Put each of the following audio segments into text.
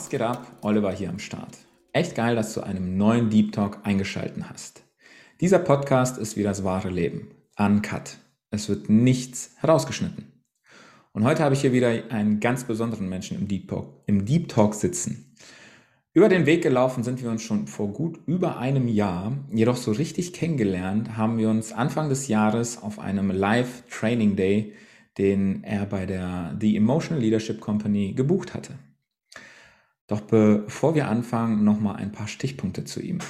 Was geht ab? Oliver hier am Start. Echt geil, dass du einem neuen Deep Talk eingeschalten hast. Dieser Podcast ist wie das wahre Leben. Uncut. Es wird nichts herausgeschnitten. Und heute habe ich hier wieder einen ganz besonderen Menschen im Deep Talk, im Deep Talk sitzen. Über den Weg gelaufen sind wir uns schon vor gut über einem Jahr, jedoch so richtig kennengelernt haben wir uns Anfang des Jahres auf einem Live Training Day, den er bei der The Emotional Leadership Company gebucht hatte. Doch bevor wir anfangen, nochmal ein paar Stichpunkte zu ihm.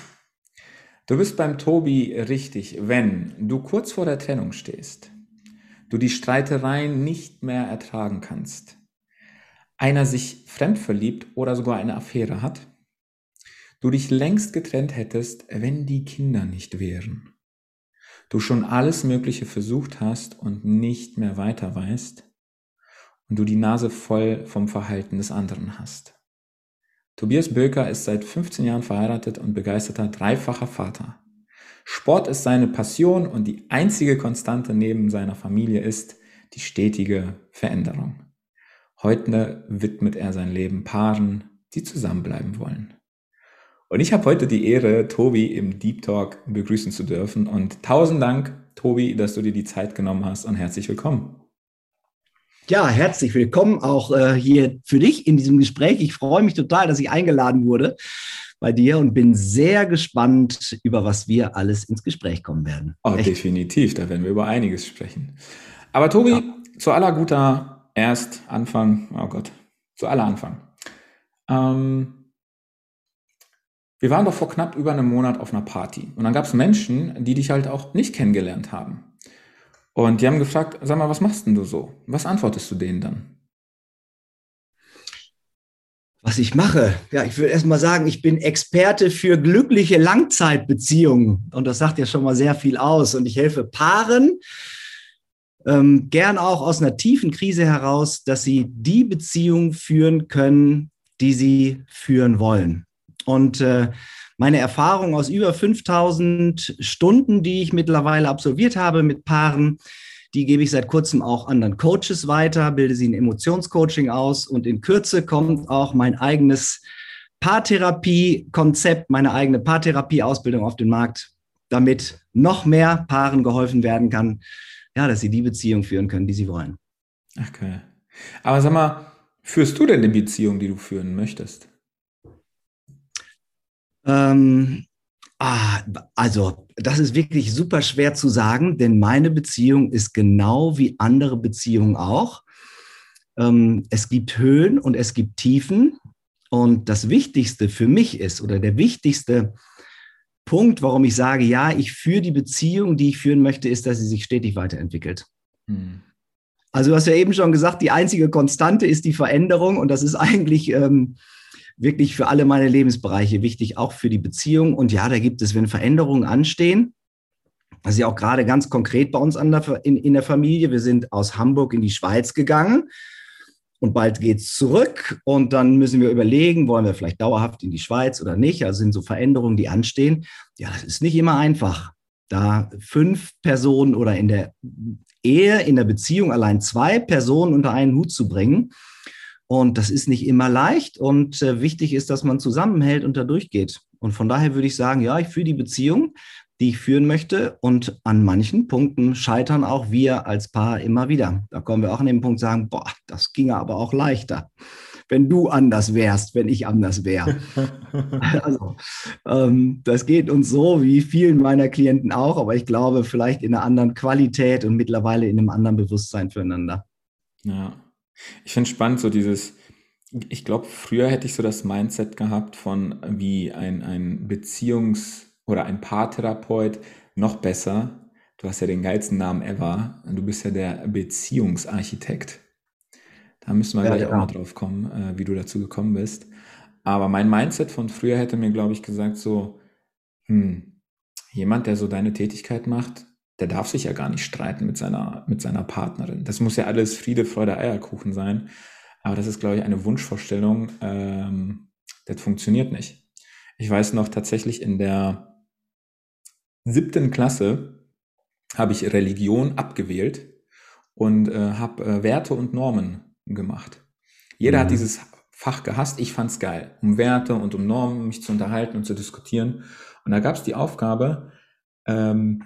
Du bist beim Tobi richtig, wenn du kurz vor der Trennung stehst, du die Streitereien nicht mehr ertragen kannst, einer sich fremd verliebt oder sogar eine Affäre hat, du dich längst getrennt hättest, wenn die Kinder nicht wären, du schon alles Mögliche versucht hast und nicht mehr weiter weißt und du die Nase voll vom Verhalten des anderen hast. Tobias Böker ist seit 15 Jahren verheiratet und begeisterter dreifacher Vater. Sport ist seine Passion und die einzige Konstante neben seiner Familie ist die stetige Veränderung. Heute widmet er sein Leben Paaren, die zusammenbleiben wollen. Und ich habe heute die Ehre, Tobi im Deep Talk begrüßen zu dürfen. Und tausend Dank, Tobi, dass du dir die Zeit genommen hast und herzlich willkommen. Ja, herzlich willkommen auch äh, hier für dich in diesem Gespräch. Ich freue mich total, dass ich eingeladen wurde bei dir und bin sehr gespannt, über was wir alles ins Gespräch kommen werden. Oh, definitiv, da werden wir über einiges sprechen. Aber Tobi, ja. zu aller guter Erst Anfang, oh Gott, zu aller Anfang. Ähm, wir waren doch vor knapp über einem Monat auf einer Party und dann gab es Menschen, die dich halt auch nicht kennengelernt haben. Und die haben gefragt, sag mal, was machst denn du so? Was antwortest du denen dann? Was ich mache? Ja, ich würde erst mal sagen, ich bin Experte für glückliche Langzeitbeziehungen. Und das sagt ja schon mal sehr viel aus. Und ich helfe Paaren, ähm, gern auch aus einer tiefen Krise heraus, dass sie die Beziehung führen können, die sie führen wollen. Und äh, meine Erfahrung aus über 5000 Stunden, die ich mittlerweile absolviert habe mit Paaren, die gebe ich seit kurzem auch anderen Coaches weiter, bilde sie in Emotionscoaching aus und in Kürze kommt auch mein eigenes Paartherapie-Konzept, meine eigene Paartherapie-Ausbildung auf den Markt, damit noch mehr Paaren geholfen werden kann, ja, dass sie die Beziehung führen können, die sie wollen. Okay. Aber sag mal, führst du denn die Beziehung, die du führen möchtest? Ähm, ah, also, das ist wirklich super schwer zu sagen, denn meine Beziehung ist genau wie andere Beziehungen auch. Ähm, es gibt Höhen und es gibt Tiefen. Und das Wichtigste für mich ist, oder der wichtigste Punkt, warum ich sage, ja, ich führe die Beziehung, die ich führen möchte, ist, dass sie sich stetig weiterentwickelt. Hm. Also, du hast ja eben schon gesagt, die einzige Konstante ist die Veränderung und das ist eigentlich ähm, wirklich für alle meine Lebensbereiche wichtig, auch für die Beziehung. Und ja, da gibt es, wenn Veränderungen anstehen, das ist ja auch gerade ganz konkret bei uns der, in, in der Familie. Wir sind aus Hamburg in die Schweiz gegangen und bald geht es zurück. Und dann müssen wir überlegen, wollen wir vielleicht dauerhaft in die Schweiz oder nicht? Also sind so Veränderungen, die anstehen. Ja, das ist nicht immer einfach. Da fünf Personen oder in der Ehe, in der Beziehung allein zwei Personen unter einen Hut zu bringen, und das ist nicht immer leicht und äh, wichtig ist, dass man zusammenhält und da durchgeht. Und von daher würde ich sagen, ja, ich führe die Beziehung, die ich führen möchte. Und an manchen Punkten scheitern auch wir als Paar immer wieder. Da kommen wir auch an den Punkt sagen, boah, das ginge aber auch leichter, wenn du anders wärst, wenn ich anders wäre. also, ähm, das geht uns so wie vielen meiner Klienten auch, aber ich glaube vielleicht in einer anderen Qualität und mittlerweile in einem anderen Bewusstsein füreinander. Ja. Ich finde spannend, so dieses, ich glaube, früher hätte ich so das Mindset gehabt von wie ein, ein Beziehungs- oder ein Paartherapeut, noch besser. Du hast ja den geilsten Namen ever. Du bist ja der Beziehungsarchitekt. Da müssen wir ja, gleich ja. auch mal drauf kommen, äh, wie du dazu gekommen bist. Aber mein Mindset von früher hätte mir, glaube ich, gesagt so, hm, jemand, der so deine Tätigkeit macht, der darf sich ja gar nicht streiten mit seiner, mit seiner Partnerin. Das muss ja alles Friede, Freude, Eierkuchen sein. Aber das ist, glaube ich, eine Wunschvorstellung. Ähm, das funktioniert nicht. Ich weiß noch tatsächlich in der siebten Klasse habe ich Religion abgewählt und äh, habe äh, Werte und Normen gemacht. Jeder mhm. hat dieses Fach gehasst. Ich fand's geil, um Werte und um Normen mich zu unterhalten und zu diskutieren. Und da gab's die Aufgabe, ähm,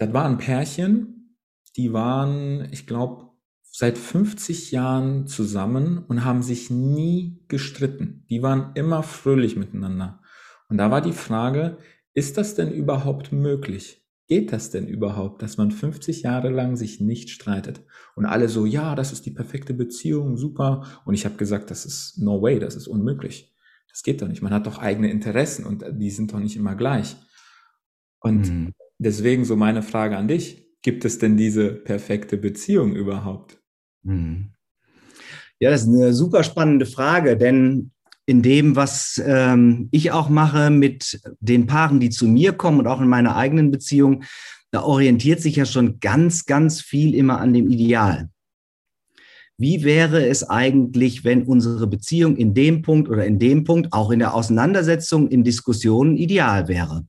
das war ein Pärchen, die waren, ich glaube, seit 50 Jahren zusammen und haben sich nie gestritten. Die waren immer fröhlich miteinander. Und da war die Frage, ist das denn überhaupt möglich? Geht das denn überhaupt, dass man 50 Jahre lang sich nicht streitet? Und alle so, ja, das ist die perfekte Beziehung, super. Und ich habe gesagt, das ist no way, das ist unmöglich. Das geht doch nicht. Man hat doch eigene Interessen und die sind doch nicht immer gleich. Und mhm. Deswegen so meine Frage an dich. Gibt es denn diese perfekte Beziehung überhaupt? Mhm. Ja, das ist eine super spannende Frage, denn in dem, was ähm, ich auch mache mit den Paaren, die zu mir kommen und auch in meiner eigenen Beziehung, da orientiert sich ja schon ganz, ganz viel immer an dem Ideal. Wie wäre es eigentlich, wenn unsere Beziehung in dem Punkt oder in dem Punkt, auch in der Auseinandersetzung, in Diskussionen ideal wäre?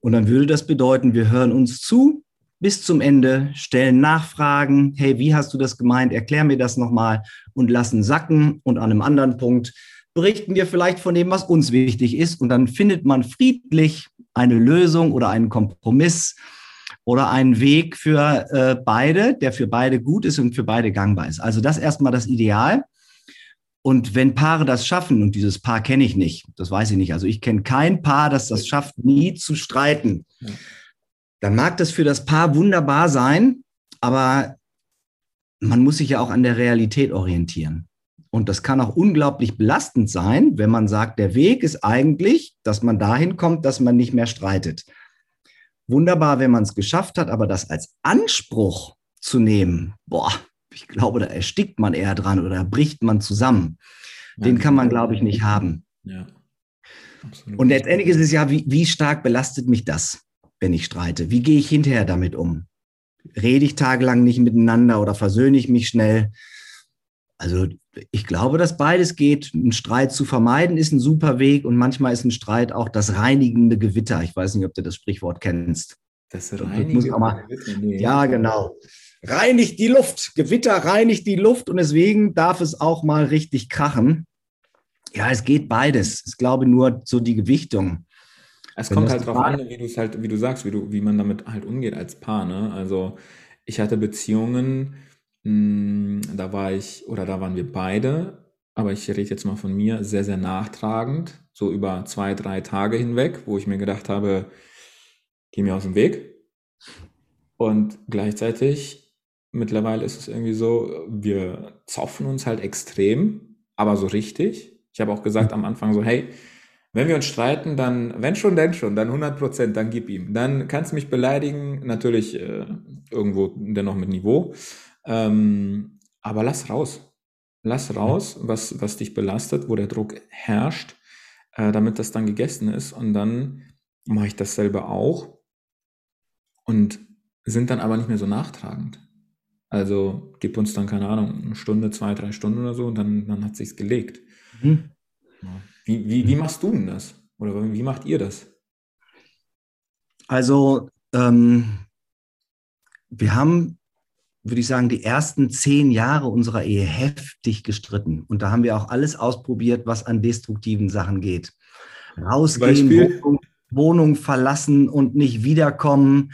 Und dann würde das bedeuten, wir hören uns zu bis zum Ende, stellen Nachfragen. Hey, wie hast du das gemeint? Erklär mir das nochmal und lassen sacken. Und an einem anderen Punkt berichten wir vielleicht von dem, was uns wichtig ist. Und dann findet man friedlich eine Lösung oder einen Kompromiss oder einen Weg für äh, beide, der für beide gut ist und für beide gangbar ist. Also das erstmal das Ideal. Und wenn Paare das schaffen, und dieses Paar kenne ich nicht, das weiß ich nicht, also ich kenne kein Paar, das das schafft, nie zu streiten, dann mag das für das Paar wunderbar sein, aber man muss sich ja auch an der Realität orientieren. Und das kann auch unglaublich belastend sein, wenn man sagt, der Weg ist eigentlich, dass man dahin kommt, dass man nicht mehr streitet. Wunderbar, wenn man es geschafft hat, aber das als Anspruch zu nehmen, boah, ich glaube, da erstickt man eher dran oder bricht man zusammen. Den kann man, glaube ich, nicht haben. Ja, absolut. Und letztendlich ist es ja, wie, wie stark belastet mich das, wenn ich streite? Wie gehe ich hinterher damit um? Rede ich tagelang nicht miteinander oder versöhne ich mich schnell? Also ich glaube, dass beides geht. Ein Streit zu vermeiden ist ein super Weg und manchmal ist ein Streit auch das reinigende Gewitter. Ich weiß nicht, ob du das Sprichwort kennst. Das reinigende Gewitter? Nee. Ja, genau. Reinigt die Luft. Gewitter reinigt die Luft und deswegen darf es auch mal richtig krachen. Ja, es geht beides. Ich glaube nur so die Gewichtung. Es kommt halt darauf an, wie du es halt, wie du sagst, wie du, wie man damit halt umgeht als Paar. Ne? Also ich hatte Beziehungen, hm, da war ich, oder da waren wir beide, aber ich rede jetzt mal von mir, sehr, sehr nachtragend, so über zwei, drei Tage hinweg, wo ich mir gedacht habe, geh mir aus dem Weg. Und gleichzeitig, mittlerweile ist es irgendwie so, wir zoffen uns halt extrem, aber so richtig. Ich habe auch gesagt am Anfang so, hey, wenn wir uns streiten, dann, wenn schon, denn schon, dann 100 Prozent, dann gib ihm. Dann kannst du mich beleidigen, natürlich äh, irgendwo dennoch mit Niveau. Ähm, aber lass raus. Lass raus, was, was dich belastet, wo der Druck herrscht, äh, damit das dann gegessen ist. Und dann mache ich dasselbe auch und sind dann aber nicht mehr so nachtragend. Also gib uns dann, keine Ahnung, eine Stunde, zwei, drei Stunden oder so und dann, dann hat sich's gelegt. Mhm. Wie, wie, wie machst du denn das? Oder wie macht ihr das? Also, ähm, wir haben würde ich sagen, die ersten zehn Jahre unserer Ehe heftig gestritten. Und da haben wir auch alles ausprobiert, was an destruktiven Sachen geht. Rausgehen, Wohnung, Wohnung verlassen und nicht wiederkommen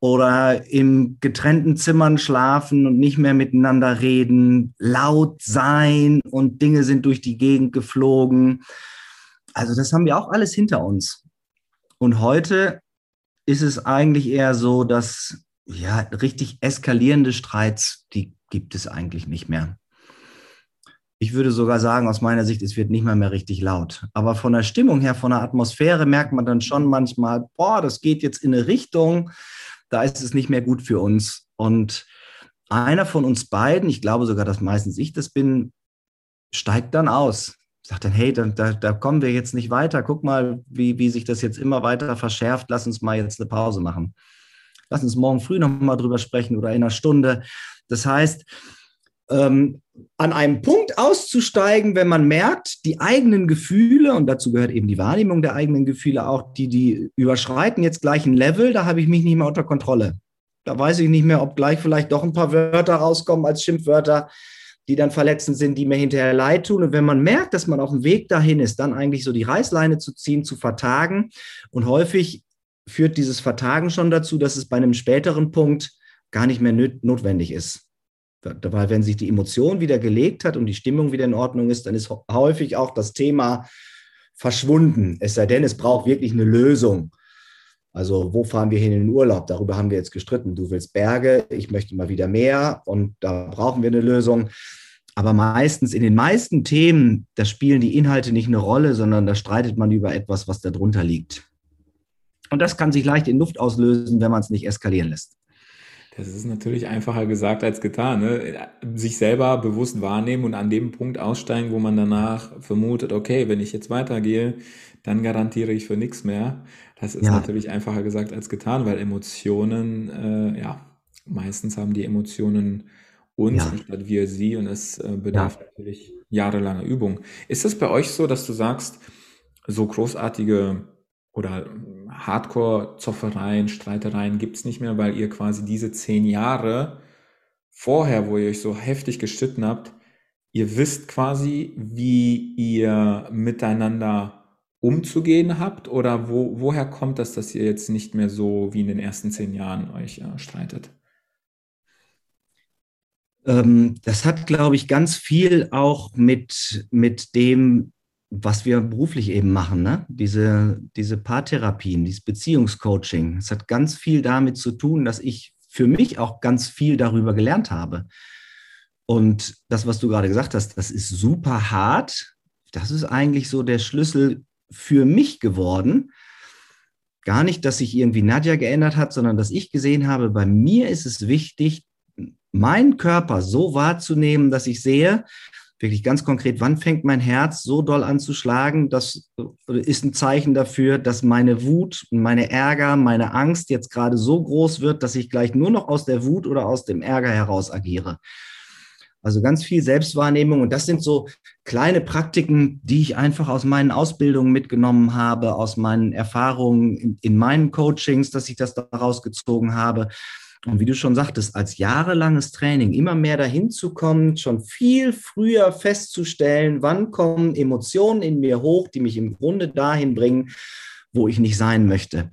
oder im getrennten Zimmern schlafen und nicht mehr miteinander reden, laut sein und Dinge sind durch die Gegend geflogen. Also das haben wir auch alles hinter uns. Und heute ist es eigentlich eher so, dass ja, richtig eskalierende Streits, die gibt es eigentlich nicht mehr. Ich würde sogar sagen, aus meiner Sicht, es wird nicht mal mehr richtig laut. Aber von der Stimmung her, von der Atmosphäre merkt man dann schon manchmal, boah, das geht jetzt in eine Richtung, da ist es nicht mehr gut für uns. Und einer von uns beiden, ich glaube sogar, dass meistens ich das bin, steigt dann aus. Sagt dann, hey, da, da, da kommen wir jetzt nicht weiter. Guck mal, wie, wie sich das jetzt immer weiter verschärft. Lass uns mal jetzt eine Pause machen lass uns morgen früh nochmal drüber sprechen oder in einer Stunde. Das heißt, ähm, an einem Punkt auszusteigen, wenn man merkt, die eigenen Gefühle, und dazu gehört eben die Wahrnehmung der eigenen Gefühle auch, die, die überschreiten jetzt gleich ein Level, da habe ich mich nicht mehr unter Kontrolle. Da weiß ich nicht mehr, ob gleich vielleicht doch ein paar Wörter rauskommen als Schimpfwörter. die dann verletzend sind, die mir hinterher leid tun. Und wenn man merkt, dass man auf dem Weg dahin ist, dann eigentlich so die Reißleine zu ziehen, zu vertagen. Und häufig führt dieses Vertagen schon dazu, dass es bei einem späteren Punkt gar nicht mehr notwendig ist. Weil wenn sich die Emotion wieder gelegt hat und die Stimmung wieder in Ordnung ist, dann ist häufig auch das Thema verschwunden. Es sei denn, es braucht wirklich eine Lösung. Also wo fahren wir hin in den Urlaub? Darüber haben wir jetzt gestritten. Du willst Berge, ich möchte mal wieder mehr und da brauchen wir eine Lösung. Aber meistens, in den meisten Themen, da spielen die Inhalte nicht eine Rolle, sondern da streitet man über etwas, was darunter liegt. Und das kann sich leicht in Luft auslösen, wenn man es nicht eskalieren lässt. Das ist natürlich einfacher gesagt als getan. Ne? Sich selber bewusst wahrnehmen und an dem Punkt aussteigen, wo man danach vermutet, okay, wenn ich jetzt weitergehe, dann garantiere ich für nichts mehr. Das ist ja. natürlich einfacher gesagt als getan, weil Emotionen, äh, ja, meistens haben die Emotionen uns ja. anstatt wir sie und es äh, bedarf ja. natürlich jahrelanger Übung. Ist es bei euch so, dass du sagst, so großartige oder Hardcore-Zoffereien, Streitereien gibt es nicht mehr, weil ihr quasi diese zehn Jahre vorher, wo ihr euch so heftig gestritten habt, ihr wisst quasi, wie ihr miteinander umzugehen habt? Oder wo, woher kommt das, dass ihr jetzt nicht mehr so wie in den ersten zehn Jahren euch äh, streitet? Ähm, das hat, glaube ich, ganz viel auch mit, mit dem, was wir beruflich eben machen, ne? diese, diese Paartherapien, dieses Beziehungscoaching. Es hat ganz viel damit zu tun, dass ich für mich auch ganz viel darüber gelernt habe. Und das, was du gerade gesagt hast, das ist super hart. Das ist eigentlich so der Schlüssel für mich geworden. Gar nicht, dass sich irgendwie Nadja geändert hat, sondern dass ich gesehen habe, bei mir ist es wichtig, meinen Körper so wahrzunehmen, dass ich sehe, wirklich ganz konkret, wann fängt mein Herz so doll an zu schlagen? Das ist ein Zeichen dafür, dass meine Wut, meine Ärger, meine Angst jetzt gerade so groß wird, dass ich gleich nur noch aus der Wut oder aus dem Ärger heraus agiere. Also ganz viel Selbstwahrnehmung. Und das sind so kleine Praktiken, die ich einfach aus meinen Ausbildungen mitgenommen habe, aus meinen Erfahrungen in, in meinen Coachings, dass ich das daraus gezogen habe. Und wie du schon sagtest, als jahrelanges Training immer mehr dahin zu kommen, schon viel früher festzustellen, wann kommen Emotionen in mir hoch, die mich im Grunde dahin bringen, wo ich nicht sein möchte.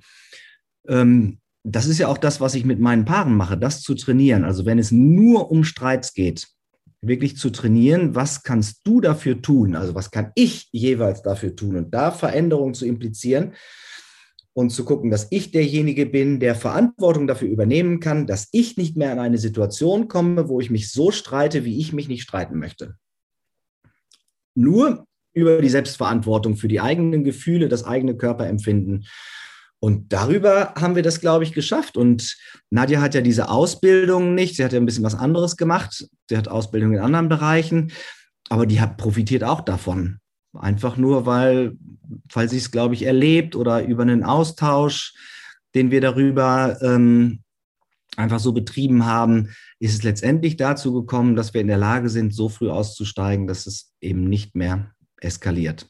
Ähm, das ist ja auch das, was ich mit meinen Paaren mache, das zu trainieren. Also wenn es nur um Streits geht, wirklich zu trainieren, was kannst du dafür tun? Also was kann ich jeweils dafür tun? Und da Veränderungen zu implizieren und zu gucken, dass ich derjenige bin, der Verantwortung dafür übernehmen kann, dass ich nicht mehr in eine Situation komme, wo ich mich so streite, wie ich mich nicht streiten möchte. Nur über die Selbstverantwortung für die eigenen Gefühle, das eigene Körperempfinden und darüber haben wir das, glaube ich, geschafft. Und Nadja hat ja diese Ausbildung nicht. Sie hat ja ein bisschen was anderes gemacht. Sie hat Ausbildung in anderen Bereichen, aber die hat profitiert auch davon. Einfach nur, weil, weil sie es, glaube ich, erlebt oder über einen Austausch, den wir darüber ähm, einfach so betrieben haben, ist es letztendlich dazu gekommen, dass wir in der Lage sind, so früh auszusteigen, dass es eben nicht mehr eskaliert.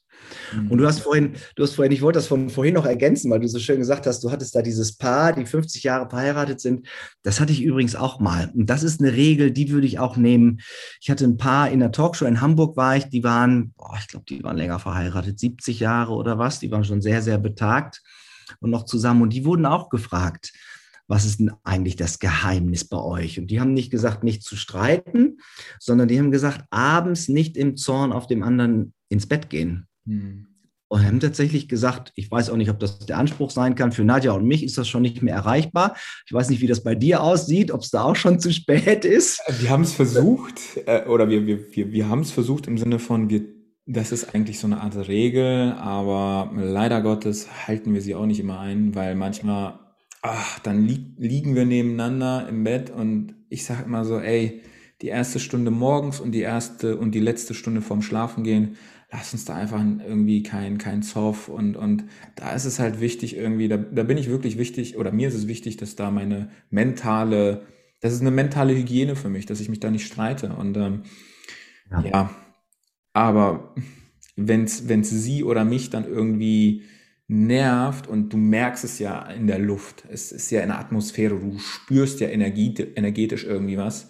Und du hast vorhin, du hast vorhin, ich wollte das von vorhin noch ergänzen, weil du so schön gesagt hast, du hattest da dieses Paar, die 50 Jahre verheiratet sind. Das hatte ich übrigens auch mal. Und das ist eine Regel, die würde ich auch nehmen. Ich hatte ein Paar in der Talkshow in Hamburg war ich, die waren, boah, ich glaube, die waren länger verheiratet, 70 Jahre oder was. Die waren schon sehr, sehr betagt und noch zusammen. Und die wurden auch gefragt, was ist denn eigentlich das Geheimnis bei euch? Und die haben nicht gesagt, nicht zu streiten, sondern die haben gesagt, abends nicht im Zorn auf dem anderen ins Bett gehen. Hm. Und haben tatsächlich gesagt, ich weiß auch nicht, ob das der Anspruch sein kann. Für Nadja und mich ist das schon nicht mehr erreichbar. Ich weiß nicht, wie das bei dir aussieht, ob es da auch schon zu spät ist. Wir haben es versucht, äh, oder wir, wir, wir, wir haben es versucht im Sinne von, wir, das ist eigentlich so eine Art Regel, aber leider Gottes halten wir sie auch nicht immer ein, weil manchmal, ach, dann li liegen wir nebeneinander im Bett und ich sage immer so, ey, die erste Stunde morgens und die erste und die letzte Stunde vorm Schlafengehen lass uns da einfach irgendwie kein, kein Zoff und, und da ist es halt wichtig irgendwie, da, da bin ich wirklich wichtig oder mir ist es wichtig, dass da meine mentale, das ist eine mentale Hygiene für mich, dass ich mich da nicht streite und ähm, ja. ja, aber wenn es sie oder mich dann irgendwie nervt und du merkst es ja in der Luft, es ist ja in der Atmosphäre, du spürst ja Energie, energetisch irgendwie was,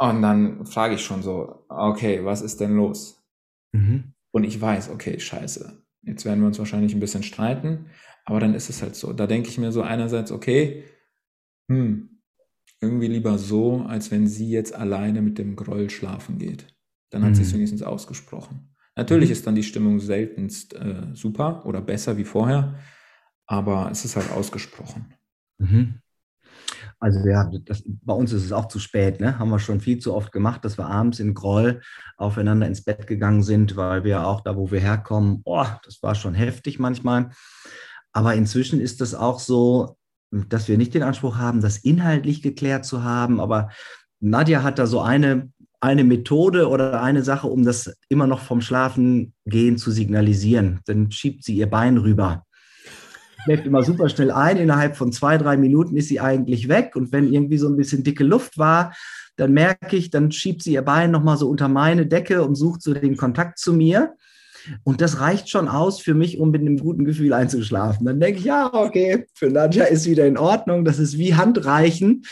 Und dann frage ich schon so, okay, was ist denn los? Mhm. Und ich weiß, okay, scheiße. Jetzt werden wir uns wahrscheinlich ein bisschen streiten, aber dann ist es halt so. Da denke ich mir so einerseits, okay, hm, irgendwie lieber so, als wenn sie jetzt alleine mit dem Groll schlafen geht. Dann hat mhm. sie es wenigstens ausgesprochen. Natürlich mhm. ist dann die Stimmung seltenst äh, super oder besser wie vorher, aber es ist halt ausgesprochen. Mhm. Also ja, das, bei uns ist es auch zu spät, ne? Haben wir schon viel zu oft gemacht, dass wir abends in Groll aufeinander ins Bett gegangen sind, weil wir auch da, wo wir herkommen, oh, das war schon heftig manchmal. Aber inzwischen ist das auch so, dass wir nicht den Anspruch haben, das inhaltlich geklärt zu haben. Aber Nadja hat da so eine, eine Methode oder eine Sache, um das immer noch vom Schlafengehen zu signalisieren. Dann schiebt sie ihr Bein rüber. Schläft immer super schnell ein. Innerhalb von zwei, drei Minuten ist sie eigentlich weg. Und wenn irgendwie so ein bisschen dicke Luft war, dann merke ich, dann schiebt sie ihr Bein nochmal so unter meine Decke und sucht so den Kontakt zu mir. Und das reicht schon aus für mich, um mit einem guten Gefühl einzuschlafen. Dann denke ich, ja, okay, für Nadja ist wieder in Ordnung. Das ist wie Handreichen.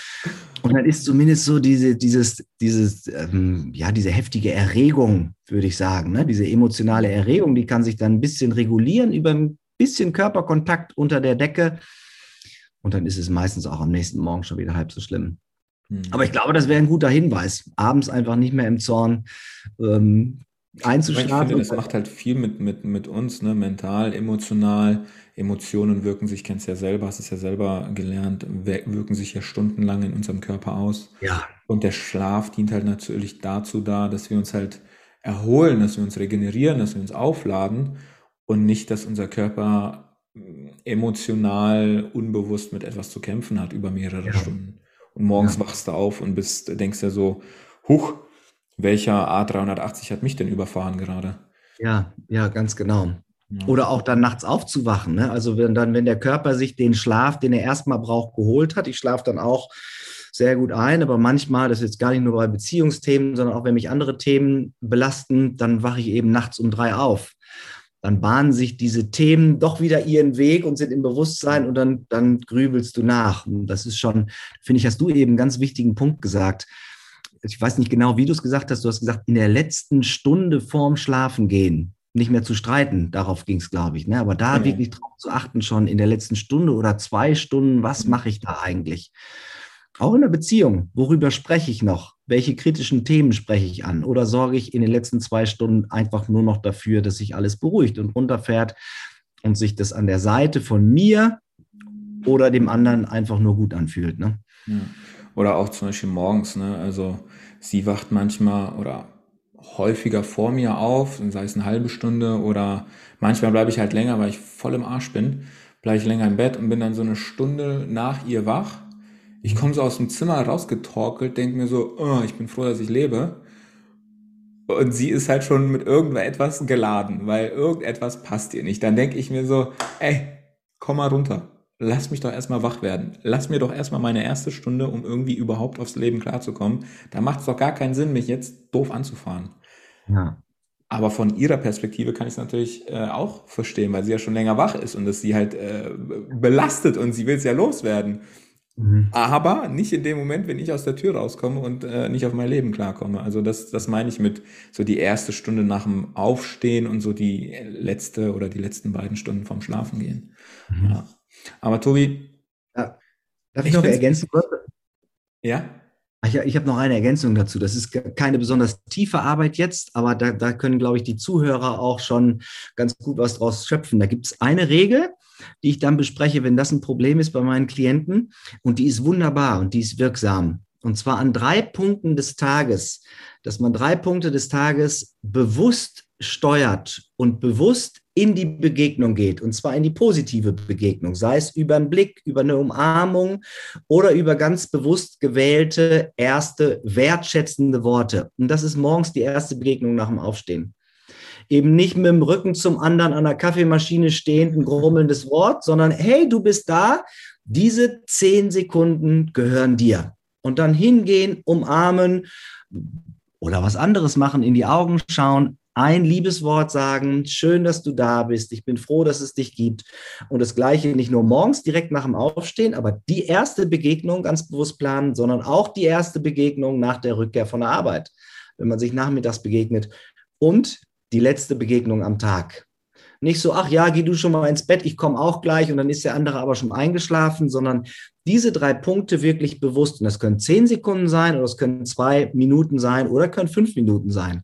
Und dann ist zumindest so diese, dieses, dieses, ähm, ja, diese heftige Erregung, würde ich sagen, ne? diese emotionale Erregung, die kann sich dann ein bisschen regulieren über ein bisschen Körperkontakt unter der Decke. Und dann ist es meistens auch am nächsten Morgen schon wieder halb so schlimm. Mhm. Aber ich glaube, das wäre ein guter Hinweis. Abends einfach nicht mehr im Zorn ähm, einzuschlafen. Ich finde, das macht halt viel mit, mit, mit uns, ne? mental, emotional. Emotionen wirken sich, kennst ja selber, hast es ja selber gelernt, wirken sich ja stundenlang in unserem Körper aus. Ja. Und der Schlaf dient halt natürlich dazu da, dass wir uns halt erholen, dass wir uns regenerieren, dass wir uns aufladen und nicht, dass unser Körper mm, emotional unbewusst mit etwas zu kämpfen hat über mehrere ja. Stunden. Und morgens ja. wachst du auf und bist, denkst ja so, huch, welcher A380 hat mich denn überfahren gerade? Ja, ja, ganz genau. Ja. Oder auch dann nachts aufzuwachen. Ne? Also wenn dann, wenn der Körper sich den Schlaf, den er erstmal braucht, geholt hat, ich schlafe dann auch sehr gut ein, aber manchmal, das ist jetzt gar nicht nur bei Beziehungsthemen, sondern auch wenn mich andere Themen belasten, dann wache ich eben nachts um drei auf. Dann bahnen sich diese Themen doch wieder ihren Weg und sind im Bewusstsein und dann, dann grübelst du nach. Und das ist schon, finde ich, hast du eben einen ganz wichtigen Punkt gesagt ich weiß nicht genau, wie du es gesagt hast, du hast gesagt, in der letzten Stunde vorm Schlafengehen nicht mehr zu streiten. Darauf ging es, glaube ich. Ne? Aber da mhm. wirklich drauf zu achten, schon in der letzten Stunde oder zwei Stunden, was mhm. mache ich da eigentlich? Auch in der Beziehung, worüber spreche ich noch? Welche kritischen Themen spreche ich an? Oder sorge ich in den letzten zwei Stunden einfach nur noch dafür, dass sich alles beruhigt und runterfährt und sich das an der Seite von mir oder dem anderen einfach nur gut anfühlt? Ne? Oder auch zum Beispiel morgens, ne? Also sie wacht manchmal oder häufiger vor mir auf, sei es eine halbe Stunde oder manchmal bleibe ich halt länger, weil ich voll im Arsch bin, bleibe ich länger im Bett und bin dann so eine Stunde nach ihr wach. Ich komme so aus dem Zimmer rausgetorkelt, denke mir so, oh, ich bin froh, dass ich lebe. Und sie ist halt schon mit irgendetwas geladen, weil irgendetwas passt ihr nicht. Dann denke ich mir so, ey, komm mal runter lass mich doch erstmal wach werden. Lass mir doch erstmal meine erste Stunde, um irgendwie überhaupt aufs Leben klarzukommen. Da macht es doch gar keinen Sinn, mich jetzt doof anzufahren. Ja. Aber von ihrer Perspektive kann ich es natürlich äh, auch verstehen, weil sie ja schon länger wach ist und dass sie halt äh, belastet und sie will es ja loswerden. Mhm. Aber nicht in dem Moment, wenn ich aus der Tür rauskomme und äh, nicht auf mein Leben klarkomme. Also das, das meine ich mit so die erste Stunde nach dem Aufstehen und so die letzte oder die letzten beiden Stunden vom Schlafen gehen. Mhm. Ja. Aber Tobi. Ja. Darf ich, ich noch ergänzen? Ja? Ich, ich habe noch eine Ergänzung dazu. Das ist keine besonders tiefe Arbeit jetzt, aber da, da können, glaube ich, die Zuhörer auch schon ganz gut was draus schöpfen. Da gibt es eine Regel, die ich dann bespreche, wenn das ein Problem ist bei meinen Klienten. Und die ist wunderbar und die ist wirksam. Und zwar an drei Punkten des Tages, dass man drei Punkte des Tages bewusst steuert und bewusst in die Begegnung geht, und zwar in die positive Begegnung, sei es über einen Blick, über eine Umarmung oder über ganz bewusst gewählte erste wertschätzende Worte. Und das ist morgens die erste Begegnung nach dem Aufstehen. Eben nicht mit dem Rücken zum anderen an der Kaffeemaschine stehend ein grummelndes Wort, sondern hey, du bist da, diese zehn Sekunden gehören dir. Und dann hingehen, umarmen, oder was anderes machen, in die Augen schauen, ein Liebeswort sagen, schön, dass du da bist, ich bin froh, dass es dich gibt. Und das gleiche nicht nur morgens direkt nach dem Aufstehen, aber die erste Begegnung ganz bewusst planen, sondern auch die erste Begegnung nach der Rückkehr von der Arbeit, wenn man sich nachmittags begegnet. Und die letzte Begegnung am Tag. Nicht so, ach ja, geh du schon mal ins Bett, ich komme auch gleich und dann ist der andere aber schon eingeschlafen, sondern diese drei Punkte wirklich bewusst. Und das können zehn Sekunden sein oder es können zwei Minuten sein oder können fünf Minuten sein.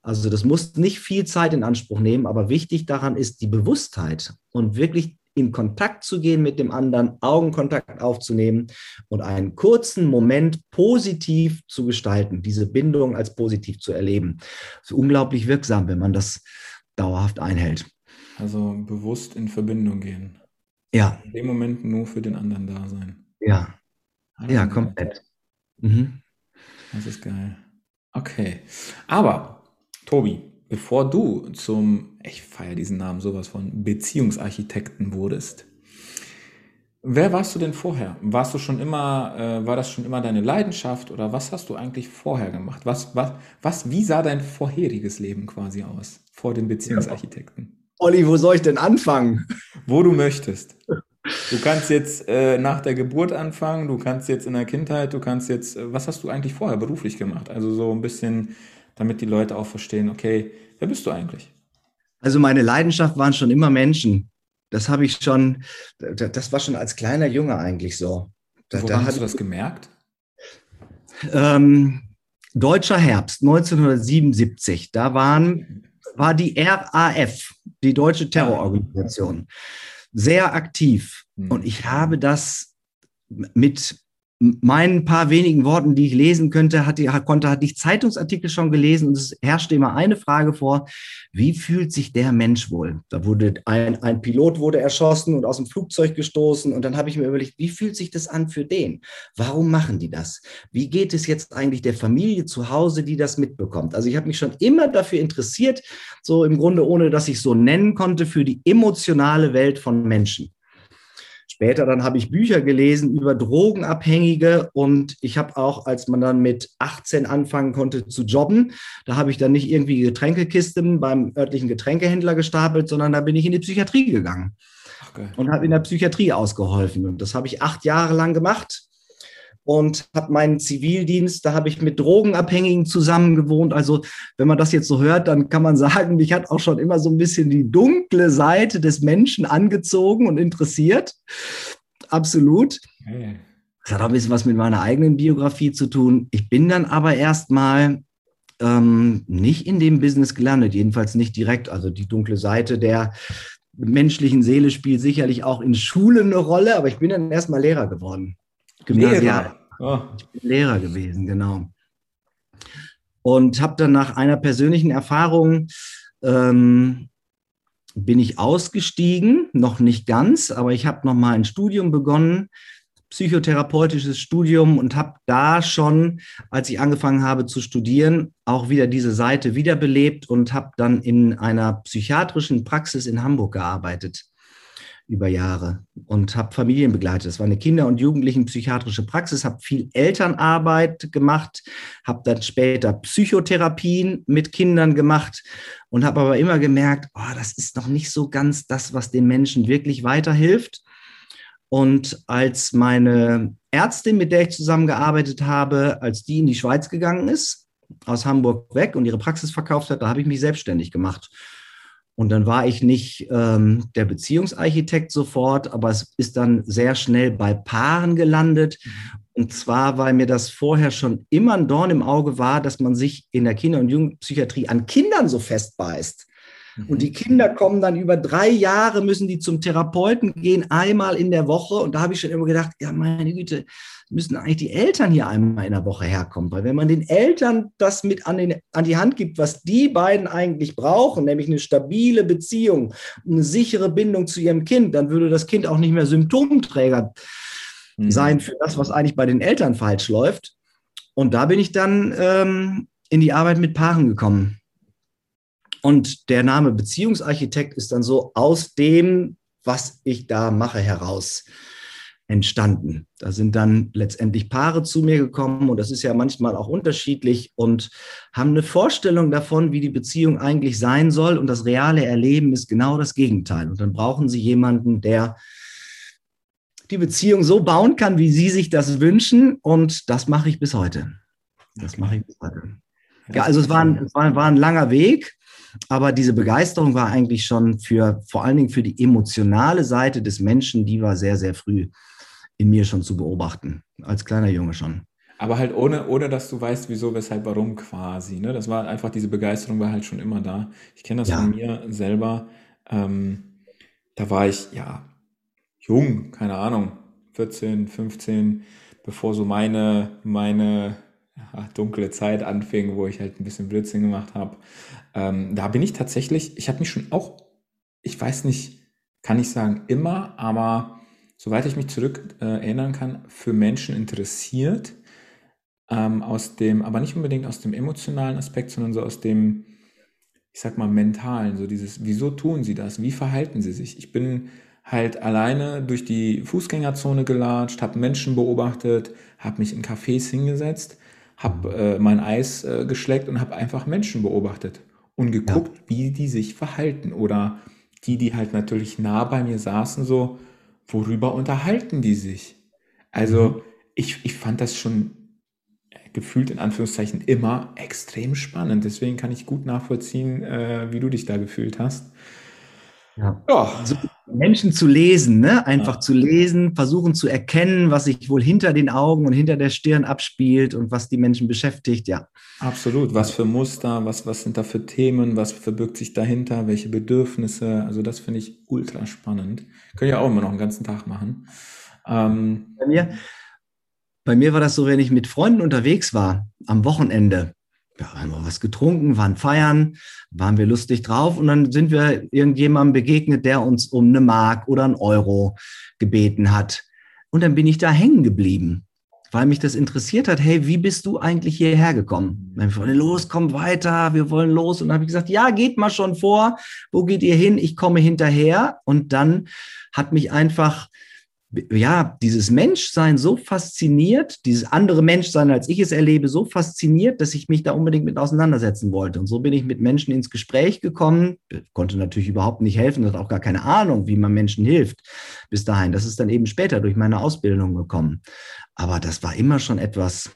Also das muss nicht viel Zeit in Anspruch nehmen, aber wichtig daran ist die Bewusstheit und wirklich in Kontakt zu gehen mit dem anderen, Augenkontakt aufzunehmen und einen kurzen Moment positiv zu gestalten, diese Bindung als positiv zu erleben. Das ist unglaublich wirksam, wenn man das dauerhaft einhält. Also bewusst in Verbindung gehen. Ja. In dem Moment nur für den anderen da sein. Ja. Ah, Ja, komplett. Mhm. Das ist geil. Okay. Aber, Tobi, bevor du zum, ich feiere diesen Namen sowas von, Beziehungsarchitekten wurdest, wer warst du denn vorher? Warst du schon immer, äh, war das schon immer deine Leidenschaft oder was hast du eigentlich vorher gemacht? Was, was, was, wie sah dein vorheriges Leben quasi aus, vor dem Beziehungsarchitekten? Olli, wo soll ich denn anfangen? Wo du möchtest. Du kannst jetzt äh, nach der Geburt anfangen, du kannst jetzt in der Kindheit, du kannst jetzt, äh, was hast du eigentlich vorher beruflich gemacht? Also so ein bisschen, damit die Leute auch verstehen, okay, wer bist du eigentlich? Also meine Leidenschaft waren schon immer Menschen. Das habe ich schon, das war schon als kleiner Junge eigentlich so. Da, Woran da hast hat, du das gemerkt? ähm, Deutscher Herbst 1977, da waren, war die RAF, die deutsche Terrororganisation, sehr aktiv. Hm. Und ich habe das mit meinen paar wenigen Worten, die ich lesen könnte, hatte, konnte, hatte ich Zeitungsartikel schon gelesen und es herrschte immer eine Frage vor, wie fühlt sich der Mensch wohl? Da wurde ein, ein Pilot wurde erschossen und aus dem Flugzeug gestoßen und dann habe ich mir überlegt, wie fühlt sich das an für den? Warum machen die das? Wie geht es jetzt eigentlich der Familie zu Hause, die das mitbekommt? Also ich habe mich schon immer dafür interessiert, so im Grunde ohne, dass ich so nennen konnte, für die emotionale Welt von Menschen. Später dann habe ich Bücher gelesen über Drogenabhängige und ich habe auch, als man dann mit 18 anfangen konnte zu jobben, da habe ich dann nicht irgendwie Getränkekisten beim örtlichen Getränkehändler gestapelt, sondern da bin ich in die Psychiatrie gegangen geil. und habe in der Psychiatrie ausgeholfen. Und das habe ich acht Jahre lang gemacht und habe meinen Zivildienst, da habe ich mit Drogenabhängigen zusammen gewohnt. Also wenn man das jetzt so hört, dann kann man sagen, mich hat auch schon immer so ein bisschen die dunkle Seite des Menschen angezogen und interessiert. Absolut. Das hat auch ein bisschen was mit meiner eigenen Biografie zu tun. Ich bin dann aber erstmal ähm, nicht in dem Business gelandet, jedenfalls nicht direkt. Also die dunkle Seite der menschlichen Seele spielt sicherlich auch in Schulen eine Rolle, aber ich bin dann erstmal Lehrer geworden. Gymnasial. Lehrer. Oh, Ich bin Lehrer gewesen, genau. Und habe dann nach einer persönlichen Erfahrung ähm, bin ich ausgestiegen, noch nicht ganz, aber ich habe noch mal ein Studium begonnen, psychotherapeutisches Studium und habe da schon, als ich angefangen habe zu studieren, auch wieder diese Seite wiederbelebt und habe dann in einer psychiatrischen Praxis in Hamburg gearbeitet über Jahre und habe Familien begleitet. Das war eine Kinder- und Jugendlichen-psychiatrische Praxis, habe viel Elternarbeit gemacht, habe dann später Psychotherapien mit Kindern gemacht und habe aber immer gemerkt, oh, das ist noch nicht so ganz das, was den Menschen wirklich weiterhilft. Und als meine Ärztin, mit der ich zusammengearbeitet habe, als die in die Schweiz gegangen ist, aus Hamburg weg und ihre Praxis verkauft hat, da habe ich mich selbstständig gemacht. Und dann war ich nicht ähm, der Beziehungsarchitekt sofort, aber es ist dann sehr schnell bei Paaren gelandet. Und zwar, weil mir das vorher schon immer ein Dorn im Auge war, dass man sich in der Kinder- und Jugendpsychiatrie an Kindern so festbeißt. Und die Kinder kommen dann über drei Jahre, müssen die zum Therapeuten gehen, einmal in der Woche. Und da habe ich schon immer gedacht, ja, meine Güte, müssen eigentlich die Eltern hier einmal in der Woche herkommen. Weil wenn man den Eltern das mit an, den, an die Hand gibt, was die beiden eigentlich brauchen, nämlich eine stabile Beziehung, eine sichere Bindung zu ihrem Kind, dann würde das Kind auch nicht mehr Symptomträger Mhm. sein für das, was eigentlich bei den Eltern falsch läuft. Und da bin ich dann ähm, in die Arbeit mit Paaren gekommen. Und der Name Beziehungsarchitekt ist dann so aus dem, was ich da mache, heraus entstanden. Da sind dann letztendlich Paare zu mir gekommen und das ist ja manchmal auch unterschiedlich und haben eine Vorstellung davon, wie die Beziehung eigentlich sein soll und das reale Erleben ist genau das Gegenteil. Und dann brauchen sie jemanden, der die Beziehung so bauen kann, wie sie sich das wünschen und das mache ich bis heute. Das mache ich bis heute. Ja, also es war, ein, es war, war ein langer Weg, aber diese Begeisterung war eigentlich schon für, vor allen Dingen für die emotionale Seite des Menschen, die war sehr, sehr früh in mir schon zu beobachten, als kleiner Junge schon. Aber halt ohne, ohne dass du weißt, wieso, weshalb, warum quasi. Ne? Das war einfach, diese Begeisterung war halt schon immer da. Ich kenne das ja. von mir selber. Ähm, da war ich, ja, jung, keine Ahnung, 14, 15, bevor so meine, meine ja, dunkle Zeit anfing, wo ich halt ein bisschen Blödsinn gemacht habe. Ähm, da bin ich tatsächlich, ich habe mich schon auch, ich weiß nicht, kann ich sagen immer, aber soweit ich mich zurück äh, erinnern kann, für Menschen interessiert. Ähm, aus dem, aber nicht unbedingt aus dem emotionalen Aspekt, sondern so aus dem, ich sag mal, mentalen, so dieses, wieso tun sie das? Wie verhalten sie sich? Ich bin halt alleine durch die Fußgängerzone gelatscht, habe Menschen beobachtet, habe mich in Cafés hingesetzt, habe äh, mein Eis äh, geschleckt und habe einfach Menschen beobachtet und geguckt, ja. wie die sich verhalten oder die, die halt natürlich nah bei mir saßen, so, worüber unterhalten die sich? Also mhm. ich, ich fand das schon gefühlt in Anführungszeichen immer extrem spannend. Deswegen kann ich gut nachvollziehen, äh, wie du dich da gefühlt hast. Ja. ja. So Menschen zu lesen, ne? einfach ja. zu lesen, versuchen zu erkennen, was sich wohl hinter den Augen und hinter der Stirn abspielt und was die Menschen beschäftigt, ja. Absolut. Was für Muster, was, was sind da für Themen, was verbirgt sich dahinter, welche Bedürfnisse. Also das finde ich ultra spannend. Können ja auch immer noch einen ganzen Tag machen. Ähm, bei, mir, bei mir war das so, wenn ich mit Freunden unterwegs war, am Wochenende, ja, haben wir was getrunken, waren feiern, waren wir lustig drauf und dann sind wir irgendjemandem begegnet, der uns um eine Mark oder einen Euro gebeten hat. Und dann bin ich da hängen geblieben, weil mich das interessiert hat. Hey, wie bist du eigentlich hierher gekommen? Wir wollen los, komm weiter, wir wollen los. Und dann habe ich gesagt, ja, geht mal schon vor. Wo geht ihr hin? Ich komme hinterher. Und dann hat mich einfach ja, dieses Menschsein so fasziniert, dieses andere Menschsein, als ich es erlebe, so fasziniert, dass ich mich da unbedingt mit auseinandersetzen wollte. Und so bin ich mit Menschen ins Gespräch gekommen, konnte natürlich überhaupt nicht helfen, hatte auch gar keine Ahnung, wie man Menschen hilft bis dahin. Das ist dann eben später durch meine Ausbildung gekommen. Aber das war immer schon etwas,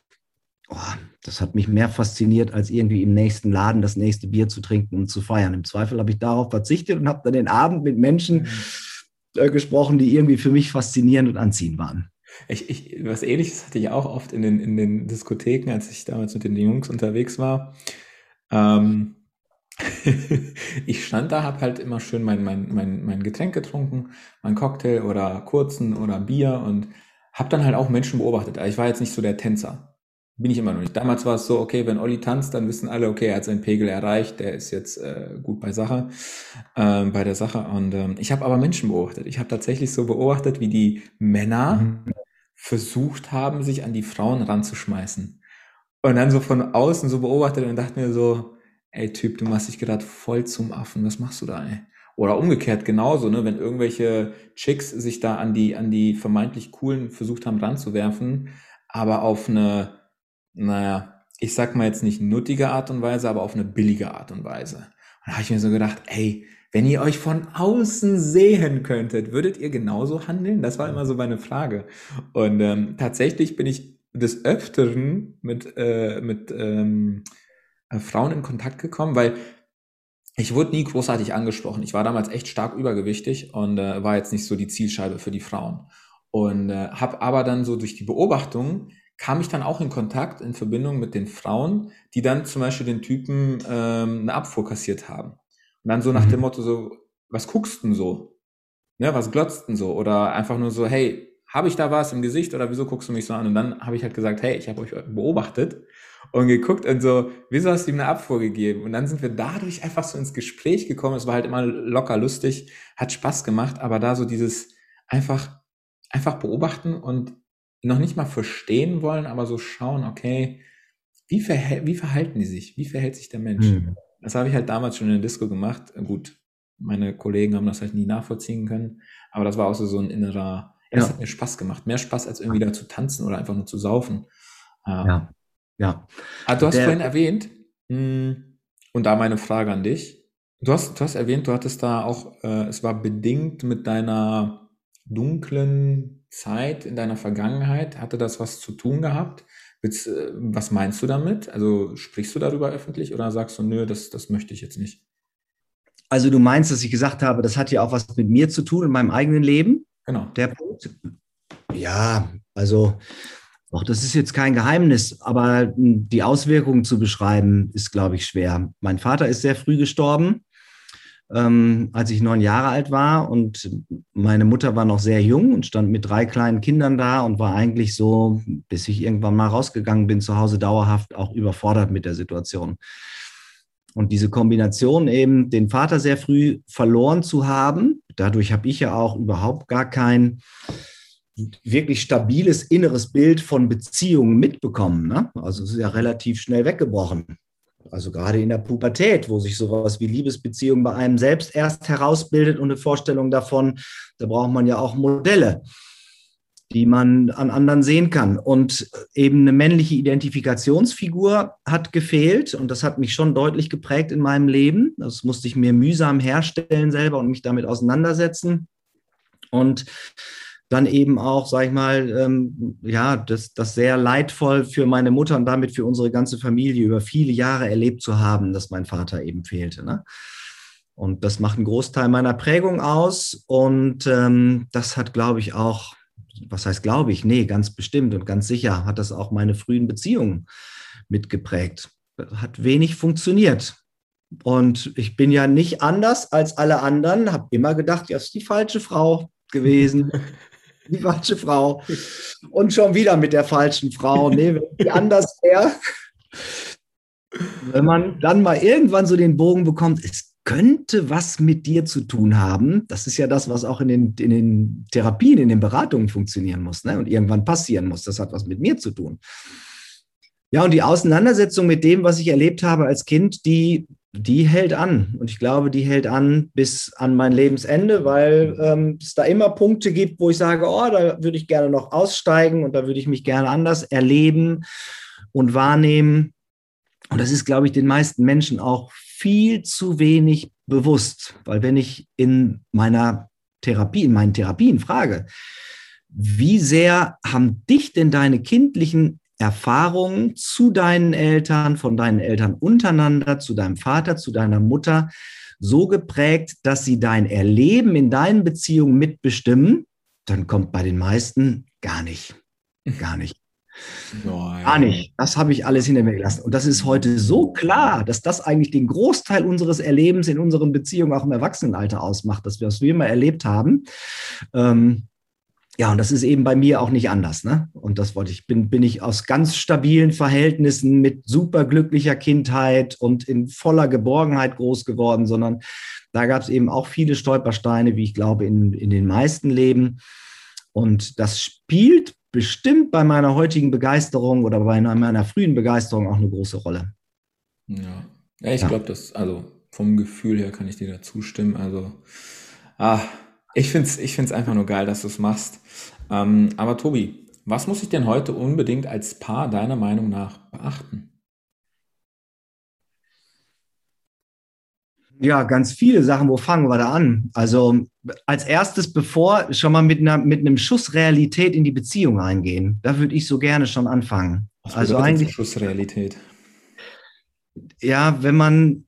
oh, das hat mich mehr fasziniert, als irgendwie im nächsten Laden das nächste Bier zu trinken und zu feiern. Im Zweifel habe ich darauf verzichtet und habe dann den Abend mit Menschen mhm äh, gesprochen, die irgendwie für mich faszinierend und anziehend waren. Ich, ich, was ähnliches hatte ich auch oft in den, in den Diskotheken, als ich damals mit den Jungs unterwegs war. Ähm, ich stand da, habe halt immer schön mein, mein, mein, mein Getränk getrunken, mein Cocktail oder kurzen oder Bier und habe dann halt auch Menschen beobachtet. Also ich war jetzt nicht so der Tänzer. Bin ich immer noch nicht. Damals war es so, okay, wenn Olli tanzt, dann wissen alle, okay, er hat seinen Pegel erreicht, der ist jetzt äh, gut bei Sache, äh, bei der Sache. Und ähm, ich habe aber Menschen beobachtet. Ich habe tatsächlich so beobachtet, wie die Männer mhm. versucht haben, sich an die Frauen ranzuschmeißen. Und dann so von außen so beobachtet und dachte mir so, ey Typ, du machst dich gerade voll zum Affen, was machst du da, ey? Oder umgekehrt genauso, ne, wenn irgendwelche Chicks sich da an die, an die vermeintlich coolen versucht haben ranzuwerfen, aber auf eine naja, ich sag mal jetzt nicht nuttige Art und Weise, aber auf eine billige Art und Weise. Und da habe ich mir so gedacht, ey, wenn ihr euch von außen sehen könntet, würdet ihr genauso handeln? Das war immer so meine Frage. Und ähm, tatsächlich bin ich des Öfteren mit, äh, mit ähm, äh, Frauen in Kontakt gekommen, weil ich wurde nie großartig angesprochen. Ich war damals echt stark übergewichtig und äh, war jetzt nicht so die Zielscheibe für die Frauen. Und äh, habe aber dann so durch die Beobachtung kam ich dann auch in Kontakt, in Verbindung mit den Frauen, die dann zum Beispiel den Typen ähm, eine Abfuhr kassiert haben. Und dann so nach mhm. dem Motto so, was guckst denn so? Ne, was glotzt denn so? Oder einfach nur so, hey, habe ich da was im Gesicht oder wieso guckst du mich so an? Und dann habe ich halt gesagt, hey, ich habe euch beobachtet und geguckt und so, wieso hast du ihm eine Abfuhr gegeben? Und dann sind wir dadurch einfach so ins Gespräch gekommen. Es war halt immer locker lustig, hat Spaß gemacht, aber da so dieses einfach, einfach beobachten und noch nicht mal verstehen wollen, aber so schauen, okay, wie, verhält, wie verhalten die sich? Wie verhält sich der Mensch? Mhm. Das habe ich halt damals schon in der Disco gemacht. Gut, meine Kollegen haben das halt nie nachvollziehen können, aber das war auch so, so ein innerer, Das ja. hat mir Spaß gemacht. Mehr Spaß als irgendwie da zu tanzen oder einfach nur zu saufen. Ja. Ja. Ah, du hast Der, vorhin erwähnt, hm, und da meine Frage an dich. Du hast, du hast erwähnt, du hattest da auch, äh, es war bedingt mit deiner dunklen Zeit in deiner Vergangenheit. Hatte das was zu tun gehabt? Äh, was meinst du damit? Also sprichst du darüber öffentlich oder sagst du, nö, das, das möchte ich jetzt nicht? Also du meinst, dass ich gesagt habe, das hat ja auch was mit mir zu tun in meinem eigenen Leben? Genau. Der Punkt. Ja, also auch das ist jetzt kein Geheimnis, aber die Auswirkungen zu beschreiben, ist, glaube ich, schwer. Mein Vater ist sehr früh gestorben, ähm, als ich neun Jahre alt war und meine Mutter war noch sehr jung und stand mit drei kleinen Kindern da und war eigentlich so, bis ich irgendwann mal rausgegangen bin, zu Hause dauerhaft auch überfordert mit der Situation. Und diese Kombination eben, den Vater sehr früh verloren zu haben, dadurch habe ich ja auch überhaupt gar kein wirklich stabiles inneres Bild von Beziehungen mitbekommen. Ne? Also es ist ja relativ schnell weggebrochen. Also gerade in der Pubertät, wo sich sowas wie Liebesbeziehungen bei einem selbst erst herausbildet und eine Vorstellung davon, da braucht man ja auch Modelle, die man an anderen sehen kann. Und eben eine männliche Identifikationsfigur hat gefehlt und das hat mich schon deutlich geprägt in meinem Leben. Das musste ich mir mühsam herstellen selber und mich damit auseinandersetzen. Und dann eben auch, sag ich mal, ähm, ja, das, das sehr leidvoll für meine Mutter und damit für unsere ganze Familie über viele Jahre erlebt zu haben, dass mein Vater eben fehlte. Ne? Und das macht einen Großteil meiner Prägung aus. Und ähm, das hat, glaube ich, auch, was heißt glaube ich, nee, ganz bestimmt und ganz sicher hat das auch meine frühen Beziehungen mitgeprägt. Hat wenig funktioniert. Und ich bin ja nicht anders als alle anderen, habe immer gedacht, ja, ist die falsche Frau gewesen. die falsche Frau. Und schon wieder mit der falschen Frau. Nee, wenn die anders wäre. Wenn man dann mal irgendwann so den Bogen bekommt, es könnte was mit dir zu tun haben. Das ist ja das, was auch in den, in den Therapien, in den Beratungen funktionieren muss ne? und irgendwann passieren muss. Das hat was mit mir zu tun. Ja, und die Auseinandersetzung mit dem, was ich erlebt habe als Kind, die die hält an. Und ich glaube, die hält an bis an mein Lebensende, weil ähm, es da immer Punkte gibt, wo ich sage, oh, da würde ich gerne noch aussteigen und da würde ich mich gerne anders erleben und wahrnehmen. Und das ist, glaube ich, den meisten Menschen auch viel zu wenig bewusst, weil wenn ich in meiner Therapie, in meinen Therapien frage, wie sehr haben dich denn deine kindlichen Erfahrungen zu deinen Eltern, von deinen Eltern untereinander, zu deinem Vater, zu deiner Mutter so geprägt, dass sie dein Erleben in deinen Beziehungen mitbestimmen, dann kommt bei den meisten gar nicht. Gar nicht. Nein. Gar nicht. Das habe ich alles hinter mir gelassen. Und das ist heute so klar, dass das eigentlich den Großteil unseres Erlebens in unseren Beziehungen auch im Erwachsenenalter ausmacht, dass wir, was wir immer erlebt haben. Ähm, ja, und das ist eben bei mir auch nicht anders. Ne? Und das wollte ich, bin, bin ich aus ganz stabilen Verhältnissen mit superglücklicher Kindheit und in voller Geborgenheit groß geworden, sondern da gab es eben auch viele Stolpersteine, wie ich glaube, in, in den meisten Leben. Und das spielt bestimmt bei meiner heutigen Begeisterung oder bei meiner frühen Begeisterung auch eine große Rolle. Ja, ja ich ja. glaube, das, also vom Gefühl her kann ich dir da zustimmen. Also, ah, ich finde es ich find's einfach nur geil, dass du es machst. Ähm, aber Tobi, was muss ich denn heute unbedingt als Paar deiner Meinung nach beachten? Ja, ganz viele Sachen. Wo fangen wir da an? Also als erstes, bevor schon mal mit, einer, mit einem Schuss Realität in die Beziehung eingehen, da würde ich so gerne schon anfangen. Was also eigentlich Schuss Realität. Ja, wenn man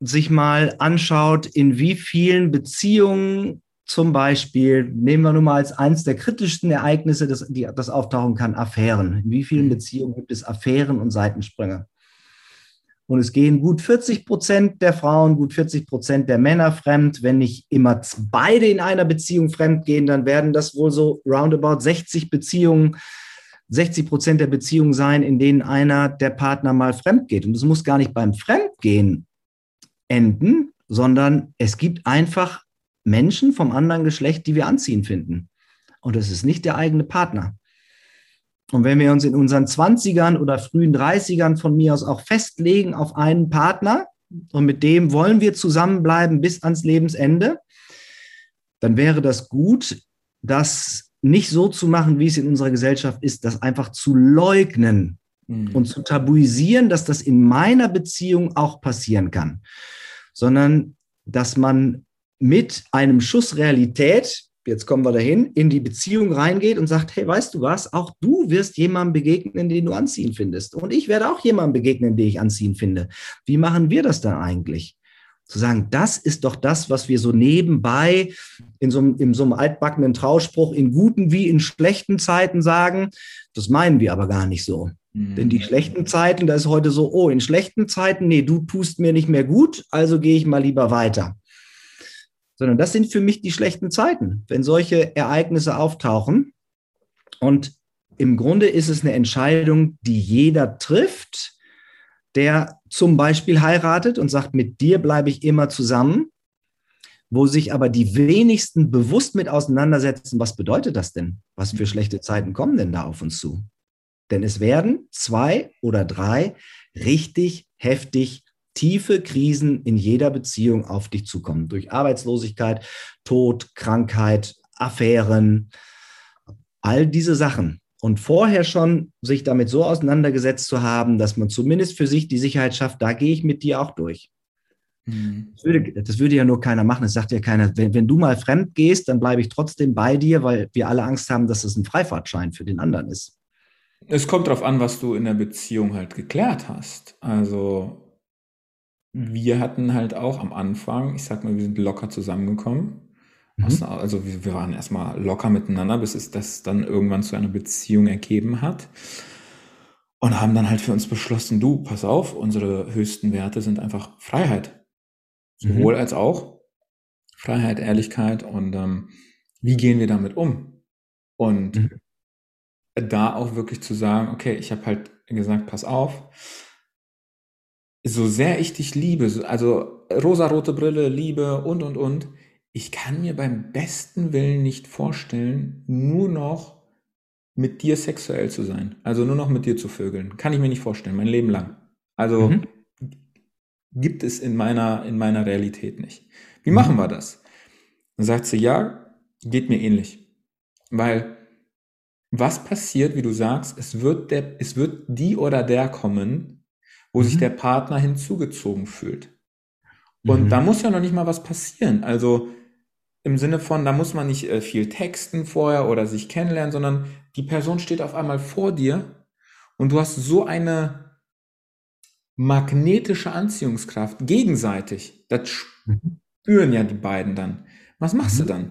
sich mal anschaut, in wie vielen Beziehungen zum Beispiel, nehmen wir nun mal als eines der kritischsten Ereignisse, das, die, das auftauchen kann, Affären. In wie vielen mhm. Beziehungen gibt es Affären und Seitensprünge? Und es gehen gut 40 Prozent der Frauen, gut 40 Prozent der Männer fremd. Wenn nicht immer beide in einer Beziehung fremd gehen, dann werden das wohl so roundabout 60 Beziehungen, 60 Prozent der Beziehungen sein, in denen einer der Partner mal fremd geht. Und es muss gar nicht beim Fremdgehen enden, sondern es gibt einfach Menschen vom anderen Geschlecht, die wir anziehen finden. Und das ist nicht der eigene Partner. Und wenn wir uns in unseren 20ern oder frühen 30ern von mir aus auch festlegen auf einen Partner und mit dem wollen wir zusammenbleiben bis ans Lebensende, dann wäre das gut, das nicht so zu machen, wie es in unserer Gesellschaft ist, das einfach zu leugnen mhm. und zu tabuisieren, dass das in meiner Beziehung auch passieren kann, sondern dass man mit einem Schuss Realität, jetzt kommen wir dahin, in die Beziehung reingeht und sagt, hey, weißt du was, auch du wirst jemandem begegnen, den du anziehen findest. Und ich werde auch jemandem begegnen, den ich anziehen finde. Wie machen wir das dann eigentlich? Zu sagen, das ist doch das, was wir so nebenbei in so, in so einem altbackenen Trauspruch in guten wie in schlechten Zeiten sagen. Das meinen wir aber gar nicht so. Mhm. Denn die schlechten Zeiten, da ist heute so, oh, in schlechten Zeiten, nee, du tust mir nicht mehr gut, also gehe ich mal lieber weiter. Sondern das sind für mich die schlechten Zeiten, wenn solche Ereignisse auftauchen. Und im Grunde ist es eine Entscheidung, die jeder trifft, der zum Beispiel heiratet und sagt, mit dir bleibe ich immer zusammen, wo sich aber die wenigsten bewusst mit auseinandersetzen, was bedeutet das denn? Was für schlechte Zeiten kommen denn da auf uns zu? Denn es werden zwei oder drei richtig heftig tiefe Krisen in jeder Beziehung auf dich zukommen. Durch Arbeitslosigkeit, Tod, Krankheit, Affären, all diese Sachen. Und vorher schon sich damit so auseinandergesetzt zu haben, dass man zumindest für sich die Sicherheit schafft, da gehe ich mit dir auch durch. Mhm. Das, würde, das würde, ja nur keiner machen. Es sagt ja keiner, wenn, wenn, du mal fremd gehst, dann bleibe ich trotzdem bei dir, weil wir alle Angst haben, dass es ein Freifahrtschein für den anderen ist. Es kommt darauf an, was du in der Beziehung halt geklärt hast. Also wir hatten halt auch am Anfang, ich sag mal, wir sind locker zusammengekommen. Mhm. Also wir, wir waren erstmal locker miteinander, bis es das dann irgendwann zu einer Beziehung ergeben hat. Und haben dann halt für uns beschlossen, du, pass auf, unsere höchsten Werte sind einfach Freiheit. Sowohl mhm. als auch Freiheit, Ehrlichkeit und ähm, wie gehen wir damit um? Und mhm. da auch wirklich zu sagen, okay, ich habe halt gesagt, pass auf, so sehr ich dich liebe, also rosarote Brille, Liebe und, und, und, ich kann mir beim besten Willen nicht vorstellen, nur noch mit dir sexuell zu sein. Also nur noch mit dir zu vögeln. Kann ich mir nicht vorstellen, mein Leben lang. Also mhm. gibt es in meiner, in meiner Realität nicht. Wie mhm. machen wir das? Dann sagt sie, ja, geht mir ähnlich. Weil was passiert, wie du sagst, es wird, der, es wird die oder der kommen, wo mhm. sich der Partner hinzugezogen fühlt. Und mhm. da muss ja noch nicht mal was passieren. Also im Sinne von, da muss man nicht äh, viel texten vorher oder sich kennenlernen, sondern die Person steht auf einmal vor dir und du hast so eine magnetische Anziehungskraft gegenseitig. Das mhm. spüren ja die beiden dann. Was machst mhm. du dann?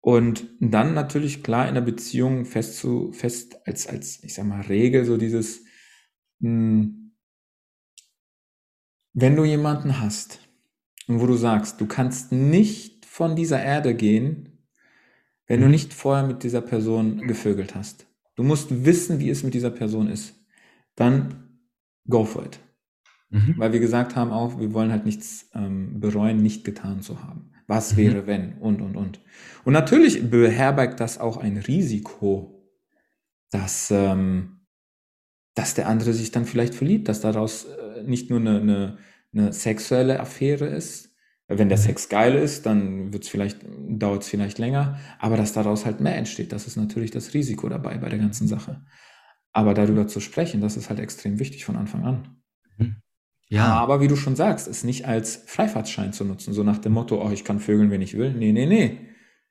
Und dann natürlich klar in der Beziehung fest zu, fest als, als, ich sag mal, Regel so dieses, mh, hm, wenn du jemanden hast und wo du sagst, du kannst nicht von dieser Erde gehen, wenn du nicht vorher mit dieser Person gevögelt hast. Du musst wissen, wie es mit dieser Person ist. Dann go for it. Mhm. Weil wir gesagt haben auch, wir wollen halt nichts ähm, bereuen, nicht getan zu haben. Was mhm. wäre, wenn? Und, und, und. Und natürlich beherbergt das auch ein Risiko, dass, ähm, dass der andere sich dann vielleicht verliebt, dass daraus äh, nicht nur eine, eine, eine sexuelle Affäre ist, wenn der Sex geil ist, dann wird's vielleicht, dauert es vielleicht länger, aber dass daraus halt mehr entsteht, das ist natürlich das Risiko dabei bei der ganzen Sache. Aber darüber zu sprechen, das ist halt extrem wichtig von Anfang an. Mhm. Ja. Aber wie du schon sagst, es nicht als Freifahrtschein zu nutzen, so nach dem Motto, oh, ich kann vögeln, wenn ich will. Nee, nee, nee.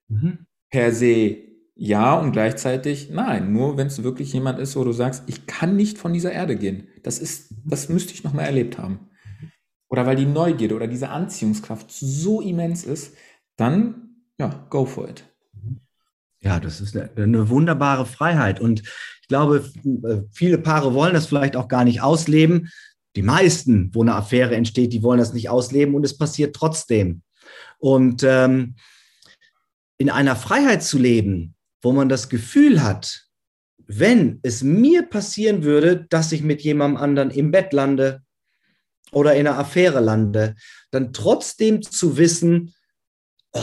Mhm. Per se ja und gleichzeitig nein. Nur wenn es wirklich jemand ist, wo du sagst, ich kann nicht von dieser Erde gehen. Das ist, das müsste ich nochmal erlebt haben oder weil die Neugierde oder diese Anziehungskraft so immens ist, dann ja, go for it. Ja, das ist eine, wunderbare Freiheit. Und ich glaube, viele Paare wollen das vielleicht auch gar nicht ausleben. Die meisten, wo eine Affäre entsteht, die wollen das nicht ausleben und es passiert trotzdem. Und ähm, in einer Freiheit zu leben, wo man das Gefühl hat, wenn es mir passieren würde, dass ich mit jemandem anderen im Bett lande, oder in einer Affäre lande, dann trotzdem zu wissen, oh,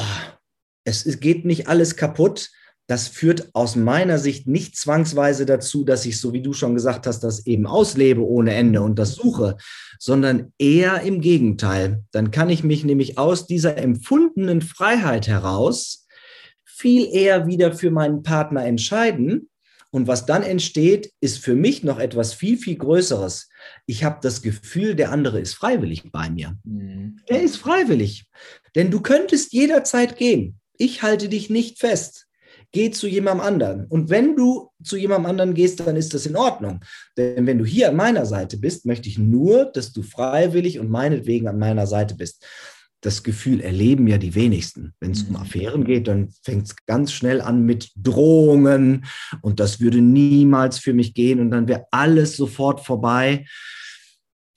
es geht nicht alles kaputt, das führt aus meiner Sicht nicht zwangsweise dazu, dass ich, so wie du schon gesagt hast, das eben auslebe ohne Ende und das suche, sondern eher im Gegenteil. Dann kann ich mich nämlich aus dieser empfundenen Freiheit heraus viel eher wieder für meinen Partner entscheiden. Und was dann entsteht, ist für mich noch etwas viel, viel Größeres. Ich habe das Gefühl, der andere ist freiwillig bei mir. Mhm. Er ist freiwillig. Denn du könntest jederzeit gehen. Ich halte dich nicht fest. Geh zu jemandem anderen. Und wenn du zu jemandem anderen gehst, dann ist das in Ordnung. Denn wenn du hier an meiner Seite bist, möchte ich nur, dass du freiwillig und meinetwegen an meiner Seite bist das Gefühl erleben ja die wenigsten. Wenn es um mhm. Affären geht, dann fängt es ganz schnell an mit Drohungen und das würde niemals für mich gehen und dann wäre alles sofort vorbei.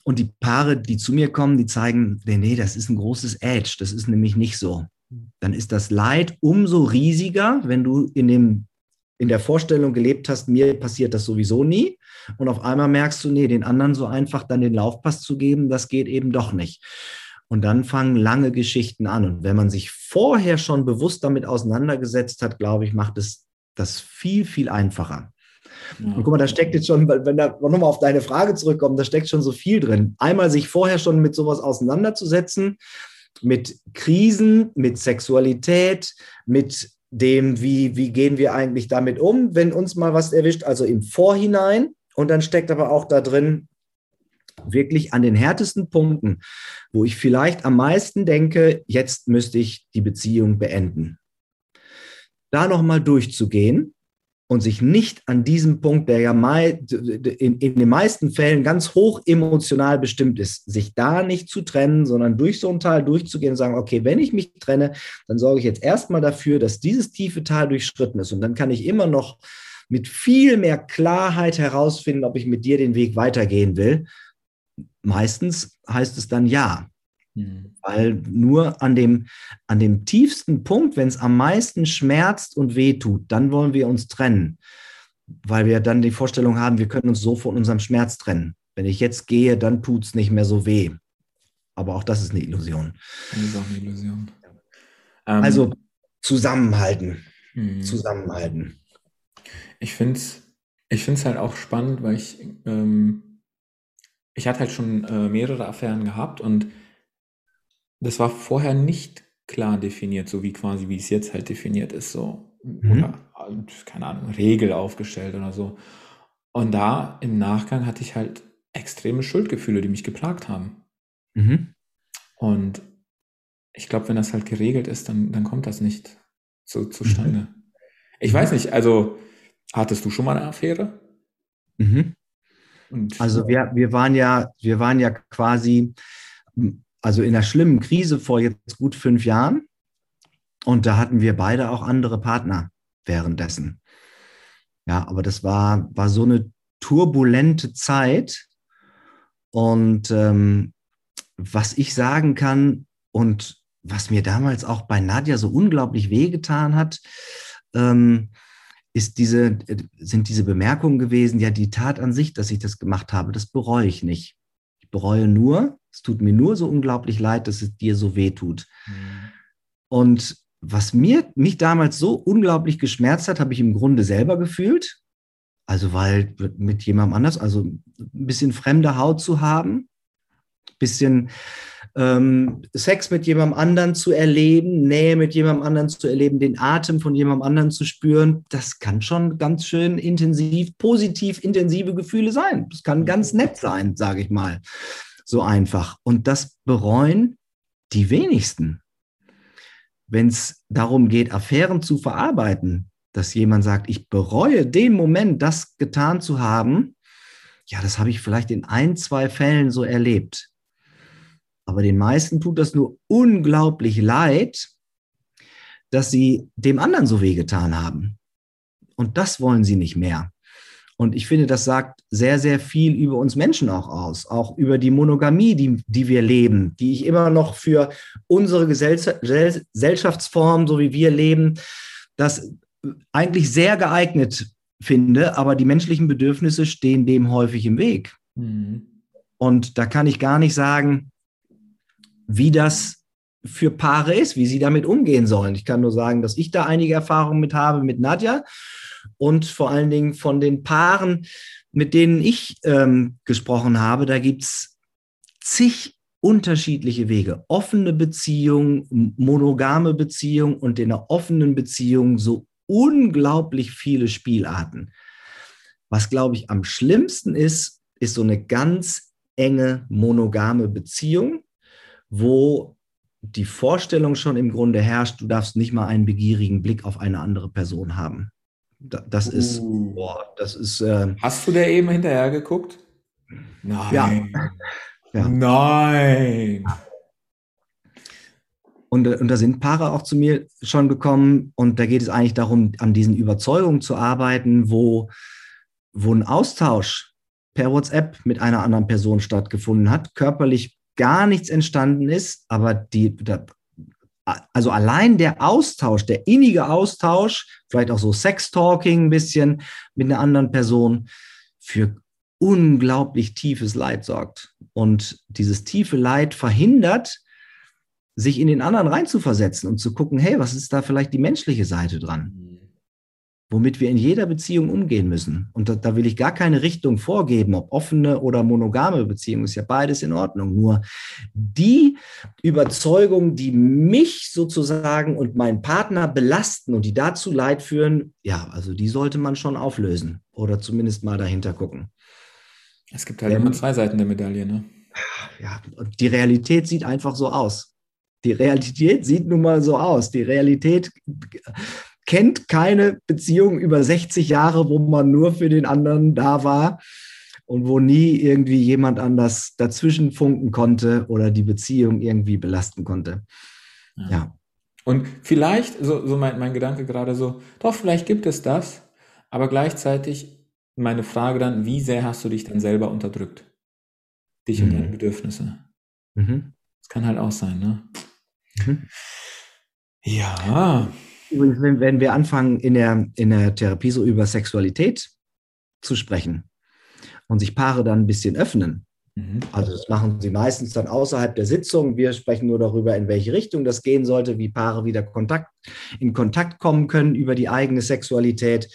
Und die Paare, die zu mir kommen, die zeigen, nee, nee, das ist ein großes Edge, das ist nämlich nicht so. Dann ist das Leid umso riesiger, wenn du in dem in der Vorstellung gelebt hast, mir passiert das sowieso nie. Und auf einmal merkst du, nee, den anderen so einfach dann den Laufpass zu geben, das geht eben doch nicht. Und dann fangen lange Geschichten an. Und wenn man sich vorher schon bewusst damit auseinandergesetzt hat, glaube ich, macht es das viel, viel einfacher. Ja. Und guck mal, da steckt jetzt schon, wenn da nochmal auf deine Frage zurückkommt, da steckt schon so viel drin. Einmal sich vorher schon mit sowas auseinanderzusetzen, mit Krisen, mit Sexualität, mit dem, wie, wie gehen wir eigentlich damit um, wenn uns mal was erwischt, also im Vorhinein. Und dann steckt aber auch da drin, wirklich an den härtesten Punkten, wo ich vielleicht am meisten denke, jetzt müsste ich die Beziehung beenden. Da nochmal durchzugehen und sich nicht an diesem Punkt, der ja in, den meisten Fällen ganz hoch emotional bestimmt ist, sich da nicht zu trennen, sondern durch so ein Tal durchzugehen und sagen, okay, wenn ich mich trenne, dann sorge ich jetzt erstmal dafür, dass dieses tiefe Tal durchschritten ist. Und dann kann ich immer noch mit viel mehr Klarheit herausfinden, ob ich mit dir den Weg weitergehen will meistens heißt es dann ja. Mhm. Weil nur an dem, an dem tiefsten Punkt, wenn es am meisten schmerzt und wehtut, dann wollen wir uns trennen. Weil wir dann die Vorstellung haben, wir können uns so von unserem Schmerz trennen. Wenn ich jetzt gehe, dann tut es nicht mehr so weh. Aber auch das ist eine Illusion. Das ist auch eine Illusion. Ähm, also zusammenhalten. Mhm. Zusammenhalten. Ich finde es ich find's halt auch spannend, weil ich ähm, ich hatte halt schon äh, mehrere Affären gehabt und das war vorher nicht klar definiert, so wie quasi, wie es jetzt halt definiert ist, so. Mhm. Oder, keine Ahnung, Regel aufgestellt oder so. Und da im Nachgang hatte ich halt extreme Schuldgefühle, die mich geplagt haben. Mhm. Und ich glaube, wenn das halt geregelt ist, dann, dann kommt das nicht so zustande. Mhm. Ich weiß nicht, also hattest du schon mal eine Affäre? Mhm. Also wir, wir waren ja, wir waren ja quasi, also in einer schlimmen Krise vor jetzt gut fünf Jahren. Und da hatten wir beide auch andere Partner währenddessen. Ja, aber das war, war so eine turbulente Zeit. Und ähm, was ich sagen kann und was mir damals auch bei Nadja so unglaublich wehgetan hat, ähm, ist diese, sind diese Bemerkungen gewesen, ja, die Tat an sich, dass ich das gemacht habe, das bereue ich nicht. Ich bereue nur, es tut mir nur so unglaublich leid, dass es dir so weh tut. Mhm. Und was mir, mich damals so unglaublich geschmerzt hat, habe ich im Grunde selber gefühlt. Also, weil mit jemandem anders, also ein bisschen fremde Haut zu haben, ein bisschen ähm, Sex mit jemandem anderen zu erleben, Nähe mit jemandem anderen zu erleben, den Atem von jemandem anderen zu spüren, das kann schon ganz schön intensiv, positiv intensive Gefühle sein. Das kann ganz nett sein, sage ich mal. So einfach. Und das bereuen die wenigsten. Wenn es darum geht, Affären zu verarbeiten, dass jemand sagt, ich bereue den Moment, das getan zu haben, ja, das habe ich vielleicht in ein, zwei Fällen so erlebt. Aber den meisten tut das nur unglaublich leid, dass sie dem anderen so wehgetan haben. Und das wollen sie nicht mehr. Und ich finde, das sagt sehr, sehr viel über uns Menschen auch aus, auch über die Monogamie, die, die wir leben, die ich immer noch für unsere Gesellschaftsform, so wie wir leben, das eigentlich sehr geeignet finde, aber die menschlichen Bedürfnisse stehen dem häufig im Weg. Mhm. Und da kann ich gar nicht sagen, wie das für Paare ist, wie sie damit umgehen sollen. Ich kann nur sagen, dass ich da einige Erfahrungen mit habe mit Nadja und vor allen Dingen von den Paaren, mit denen ich ähm, gesprochen habe, da gibt es zig unterschiedliche Wege. Offene Beziehung, monogame Beziehung und in einer offenen Beziehung so unglaublich viele Spielarten. Was, glaube ich, am schlimmsten ist, ist so eine ganz enge monogame Beziehung, wo die Vorstellung schon im Grunde herrscht, du darfst nicht mal einen begierigen Blick auf eine andere Person haben. Das ist, uh. boah, das ist. Äh, Hast du der eben hinterher geguckt? Nein. Ja. ja. Nein. Und, und da sind Paare auch zu mir schon gekommen und da geht es eigentlich darum, an diesen Überzeugungen zu arbeiten, wo, wo ein Austausch per WhatsApp mit einer anderen Person stattgefunden hat, körperlich gar nichts entstanden ist, aber die, also allein der Austausch, der innige Austausch, vielleicht auch so Sex-Talking ein bisschen mit einer anderen Person, für unglaublich tiefes Leid sorgt. Und dieses tiefe Leid verhindert, sich in den anderen reinzuversetzen und zu gucken, hey, was ist da vielleicht die menschliche Seite dran? Womit wir in jeder Beziehung umgehen müssen. Und da, da, will ich gar keine Richtung vorgeben, ob offene oder monogame Beziehung, ist ja beides in Ordnung. Nur die Überzeugungen, die mich sozusagen und meinen Partner belasten und die dazu Leid führen, ja, also die sollte man schon auflösen oder zumindest mal dahinter gucken. Es gibt halt Denn, immer zwei Seiten der Medaille, ne? Ja, und die Realität sieht einfach so aus. Die Realität sieht nun mal so aus. Die Realität kennt keine Beziehung über 60 Jahre, wo man nur für den anderen da war und wo nie irgendwie jemand anders dazwischen funken konnte oder die Beziehung irgendwie belasten konnte. Ja. ja. Und vielleicht, so, so mein, mein Gedanke gerade so, doch, vielleicht gibt es das, aber gleichzeitig meine Frage dann, wie sehr hast du dich dann selber unterdrückt? Dich mhm. und deine Bedürfnisse. Mhm. Das kann halt auch sein, ne? Mhm. Ja. Übrigens, wenn, wenn wir anfangen, in der, in der Therapie so über Sexualität zu sprechen und sich Paare dann ein bisschen öffnen, mhm. also das machen sie meistens dann außerhalb der Sitzung. Wir sprechen nur darüber, in welche Richtung das gehen sollte, wie Paare wieder Kontakt, in Kontakt kommen können über die eigene Sexualität.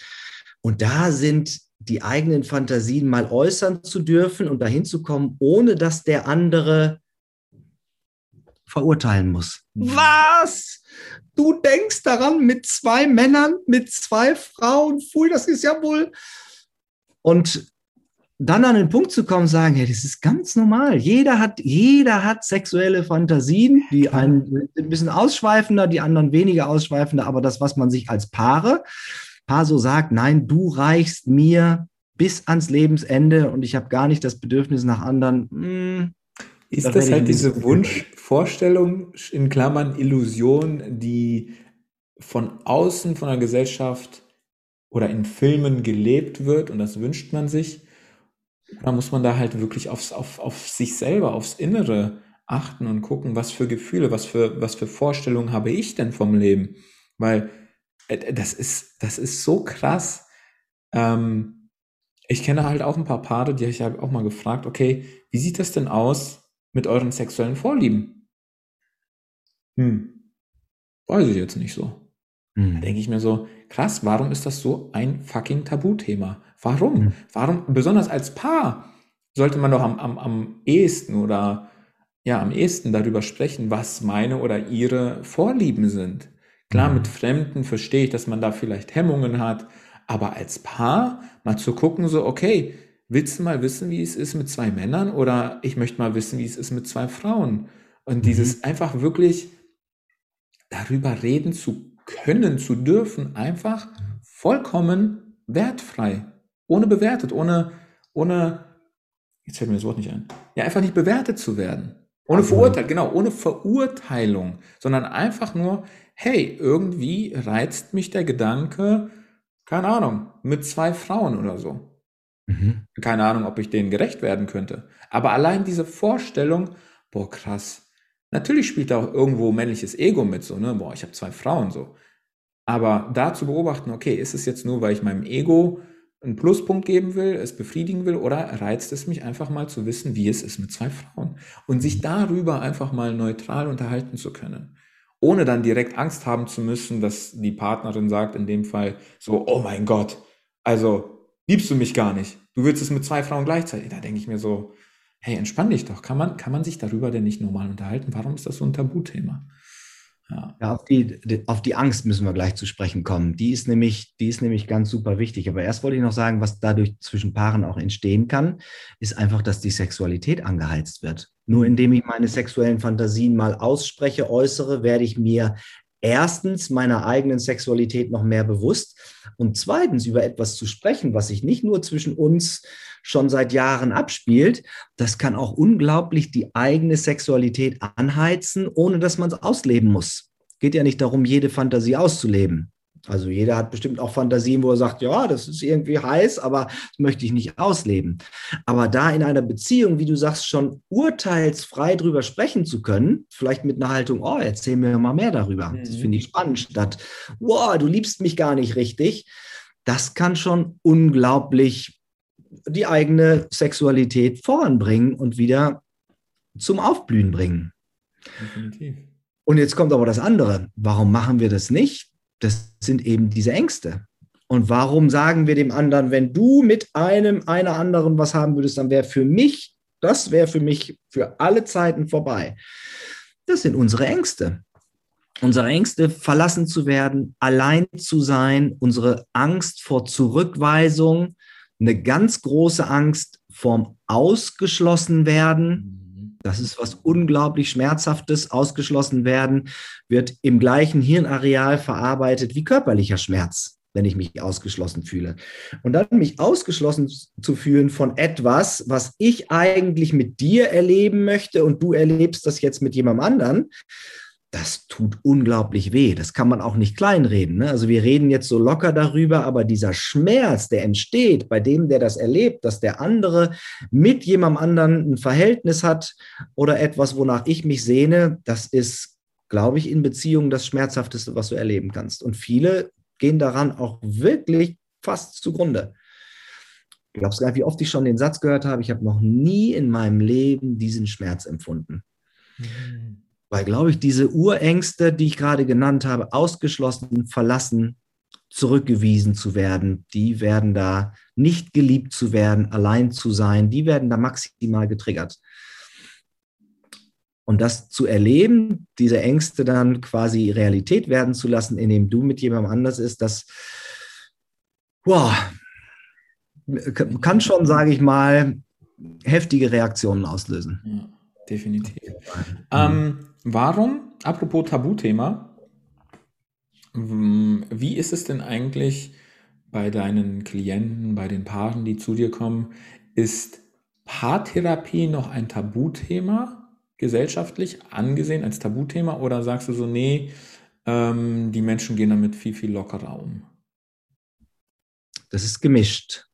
Und da sind die eigenen Fantasien mal äußern zu dürfen und dahin zu kommen, ohne dass der andere verurteilen muss. Was? Du denkst daran mit zwei Männern, mit zwei Frauen, pfui, das ist ja wohl. Und dann an den Punkt zu kommen, sagen, hey, das ist ganz normal. Jeder hat, jeder hat sexuelle Fantasien, die einen ein bisschen ausschweifender, die anderen weniger ausschweifender, aber das, was man sich als Paare, Paar so sagt, nein, du reichst mir bis ans Lebensende und ich habe gar nicht das Bedürfnis nach anderen. Mh, hm, ist das, das halt diese Wunschvorstellung, in Klammern Illusion, die von außen von der Gesellschaft oder in Filmen gelebt wird und das wünscht man sich? Oder muss man da halt wirklich aufs, auf, auf sich selber, aufs Innere achten und gucken, was für Gefühle, was für, was für Vorstellungen habe ich denn vom Leben? Weil äh, das ist, das ist so krass. Ähm, ich kenne halt auch ein paar Paare, die ich habe auch mal gefragt, okay, wie sieht das denn aus, mit euren sexuellen Vorlieben? Hm, weiß ich jetzt nicht so. Hm. Da denke ich mir so, krass, warum ist das so ein fucking Tabuthema? Warum? Hm. Warum, besonders als Paar, sollte man doch am, am, am ehesten oder ja, am ehesten darüber sprechen, was meine oder ihre Vorlieben sind. Klar, mit hm. Fremden verstehe ich, dass man da vielleicht Hemmungen hat, aber als Paar mal zu gucken, so, okay, willst du mal wissen, wie es ist mit zwei Männern oder ich möchte mal wissen, wie es ist mit zwei Frauen? Und mhm. dieses einfach wirklich darüber reden zu können, zu dürfen, einfach vollkommen wertfrei, ohne bewertet, ohne, ohne, jetzt fällt mir das Wort nicht ein, ja, einfach nicht bewertet zu werden. Ohne Verurteilung, genau, ohne Verurteilung, sondern einfach nur, hey, irgendwie reizt mich der Gedanke, keine Ahnung, mit zwei Frauen oder so. Mhm. Keine Ahnung, ob ich denen gerecht werden könnte. Aber allein diese Vorstellung, boah, krass. Natürlich spielt da auch irgendwo männliches Ego mit, so, ne? Boah, ich habe zwei Frauen so. Aber da zu beobachten, okay, ist es jetzt nur, weil ich meinem Ego einen Pluspunkt geben will, es befriedigen will, oder reizt es mich einfach mal zu wissen, wie es ist mit zwei Frauen? Und sich darüber einfach mal neutral unterhalten zu können. Ohne dann direkt Angst haben zu müssen, dass die Partnerin sagt, in dem Fall so, oh mein Gott, also liebst du mich gar nicht. Du willst es mit zwei Frauen gleichzeitig. Da denke ich mir so, hey, entspann dich doch. Kann man, kann man sich darüber denn nicht normal unterhalten? Warum ist das so ein Tabuthema? Ja. ja, auf, die, auf die Angst müssen wir gleich zu sprechen kommen. Die ist, nämlich, die ist nämlich ganz super wichtig. Aber erst wollte ich noch sagen, was dadurch zwischen Paaren auch entstehen kann, ist einfach, dass die Sexualität angeheizt wird. Nur indem ich meine sexuellen Fantasien mal ausspreche, äußere, werde ich mir erstens meiner eigenen Sexualität noch mehr bewusst und zweitens über etwas zu sprechen, was sich nicht nur zwischen uns schon seit Jahren abspielt, das kann auch unglaublich die eigene Sexualität anheizen, ohne dass man es ausleben muss. Geht ja nicht darum, jede Fantasie auszuleben. Also jeder hat bestimmt auch Fantasien, wo er sagt, ja, das ist irgendwie heiß, aber das möchte ich nicht ausleben. Aber da in einer Beziehung, wie du sagst, schon urteilsfrei drüber sprechen zu können, vielleicht mit einer Haltung, oh, erzähl mir mal mehr darüber. Mhm. Das finde ich spannend, statt, wow, du liebst mich gar nicht richtig. Das kann schon unglaublich die eigene Sexualität voranbringen und wieder zum Aufblühen bringen. Definitiv. Und jetzt kommt aber das andere. Warum machen wir das nicht? Das sind eben diese Ängste. Und warum sagen wir dem anderen, wenn du mit einem, einer anderen was haben würdest, dann wäre für mich, das wäre für mich für alle Zeiten vorbei. Das sind unsere Ängste. Unsere Ängste, verlassen zu werden, allein zu sein, unsere Angst vor Zurückweisung, eine ganz große Angst vorm Ausgeschlossen werden, das ist was unglaublich Schmerzhaftes. Ausgeschlossen werden wird im gleichen Hirnareal verarbeitet wie körperlicher Schmerz, wenn ich mich ausgeschlossen fühle. Und dann mich ausgeschlossen zu fühlen von etwas, was ich eigentlich mit dir erleben möchte und du erlebst das jetzt mit jemandem anderen, das tut unglaublich weh. Das kann man auch nicht kleinreden. Ne? Also wir reden jetzt so locker darüber, aber dieser Schmerz, der entsteht bei dem, der das erlebt, dass der andere mit jemandem anderen ein Verhältnis hat oder etwas, wonach ich mich sehne, das ist, glaube ich, in Beziehungen das Schmerzhafteste, was du erleben kannst. Und viele gehen daran auch wirklich fast zugrunde. Du glaubst gar nicht, wie oft ich schon den Satz gehört habe, ich habe noch nie in meinem Leben diesen Schmerz empfunden. Mhm. Weil, glaube ich, diese Urängste, die ich gerade genannt habe, ausgeschlossen, verlassen, zurückgewiesen zu werden, die werden da nicht geliebt zu werden, allein zu sein, die werden da maximal getriggert. Und das zu erleben, diese Ängste dann quasi Realität werden zu lassen, indem du mit jemandem anders ist, das wow, kann schon, sage ich mal, heftige Reaktionen auslösen. Ja, definitiv. Ähm, Warum, apropos Tabuthema, wie ist es denn eigentlich bei deinen Klienten, bei den Paaren, die zu dir kommen? Ist Paartherapie noch ein Tabuthema, gesellschaftlich angesehen als Tabuthema? Oder sagst du so, nee, ähm, die Menschen gehen damit viel, viel lockerer um? Das ist gemischt.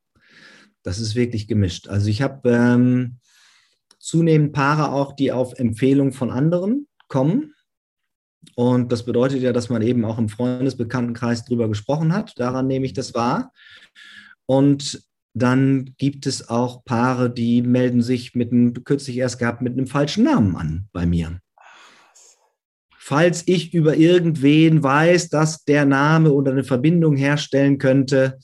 Das ist wirklich gemischt. Also ich habe ähm, zunehmend Paare auch, die auf Empfehlung von anderen kommen. Und das bedeutet ja, dass man eben auch im Freundesbekanntenkreis drüber gesprochen hat. Daran nehme ich das wahr. Und dann gibt es auch Paare, die melden sich mit einem, kürzlich erst gehabt, mit einem falschen Namen an bei mir. Falls ich über irgendwen weiß, dass der Name oder eine Verbindung herstellen könnte,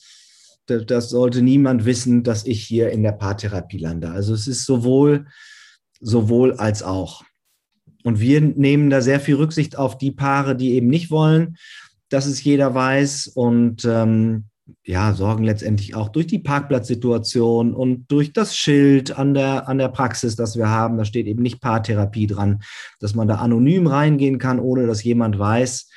das sollte niemand wissen, dass ich hier in der Paartherapie lande. Also es ist sowohl, sowohl als auch. Und wir nehmen da sehr viel Rücksicht auf die Paare, die eben nicht wollen, dass es jeder weiß und ähm, ja, sorgen letztendlich auch durch die Parkplatzsituation und durch das Schild an der, an der Praxis, das wir haben. Da steht eben nicht Paartherapie dran, dass man da anonym reingehen kann, ohne dass jemand weiß,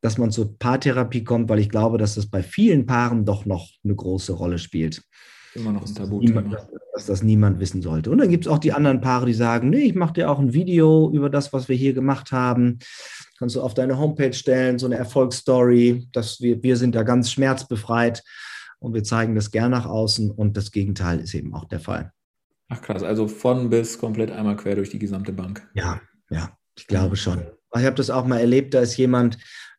dass man zur Paartherapie kommt, weil ich glaube, dass das bei vielen Paaren doch noch eine große Rolle spielt. Immer noch ein. Dass, dass das niemand wissen sollte. Und dann gibt es auch die anderen Paare, die sagen, nee, ich mache dir auch ein Video über das, was wir hier gemacht haben. Kannst du auf deine Homepage stellen, so eine Erfolgsstory. Dass wir, wir sind da ganz schmerzbefreit und wir zeigen das gern nach außen und das Gegenteil ist eben auch der Fall. Ach krass, also von bis komplett einmal quer durch die gesamte Bank. Ja, ja, ich glaube schon. Ich habe das auch mal erlebt, da ist jemand,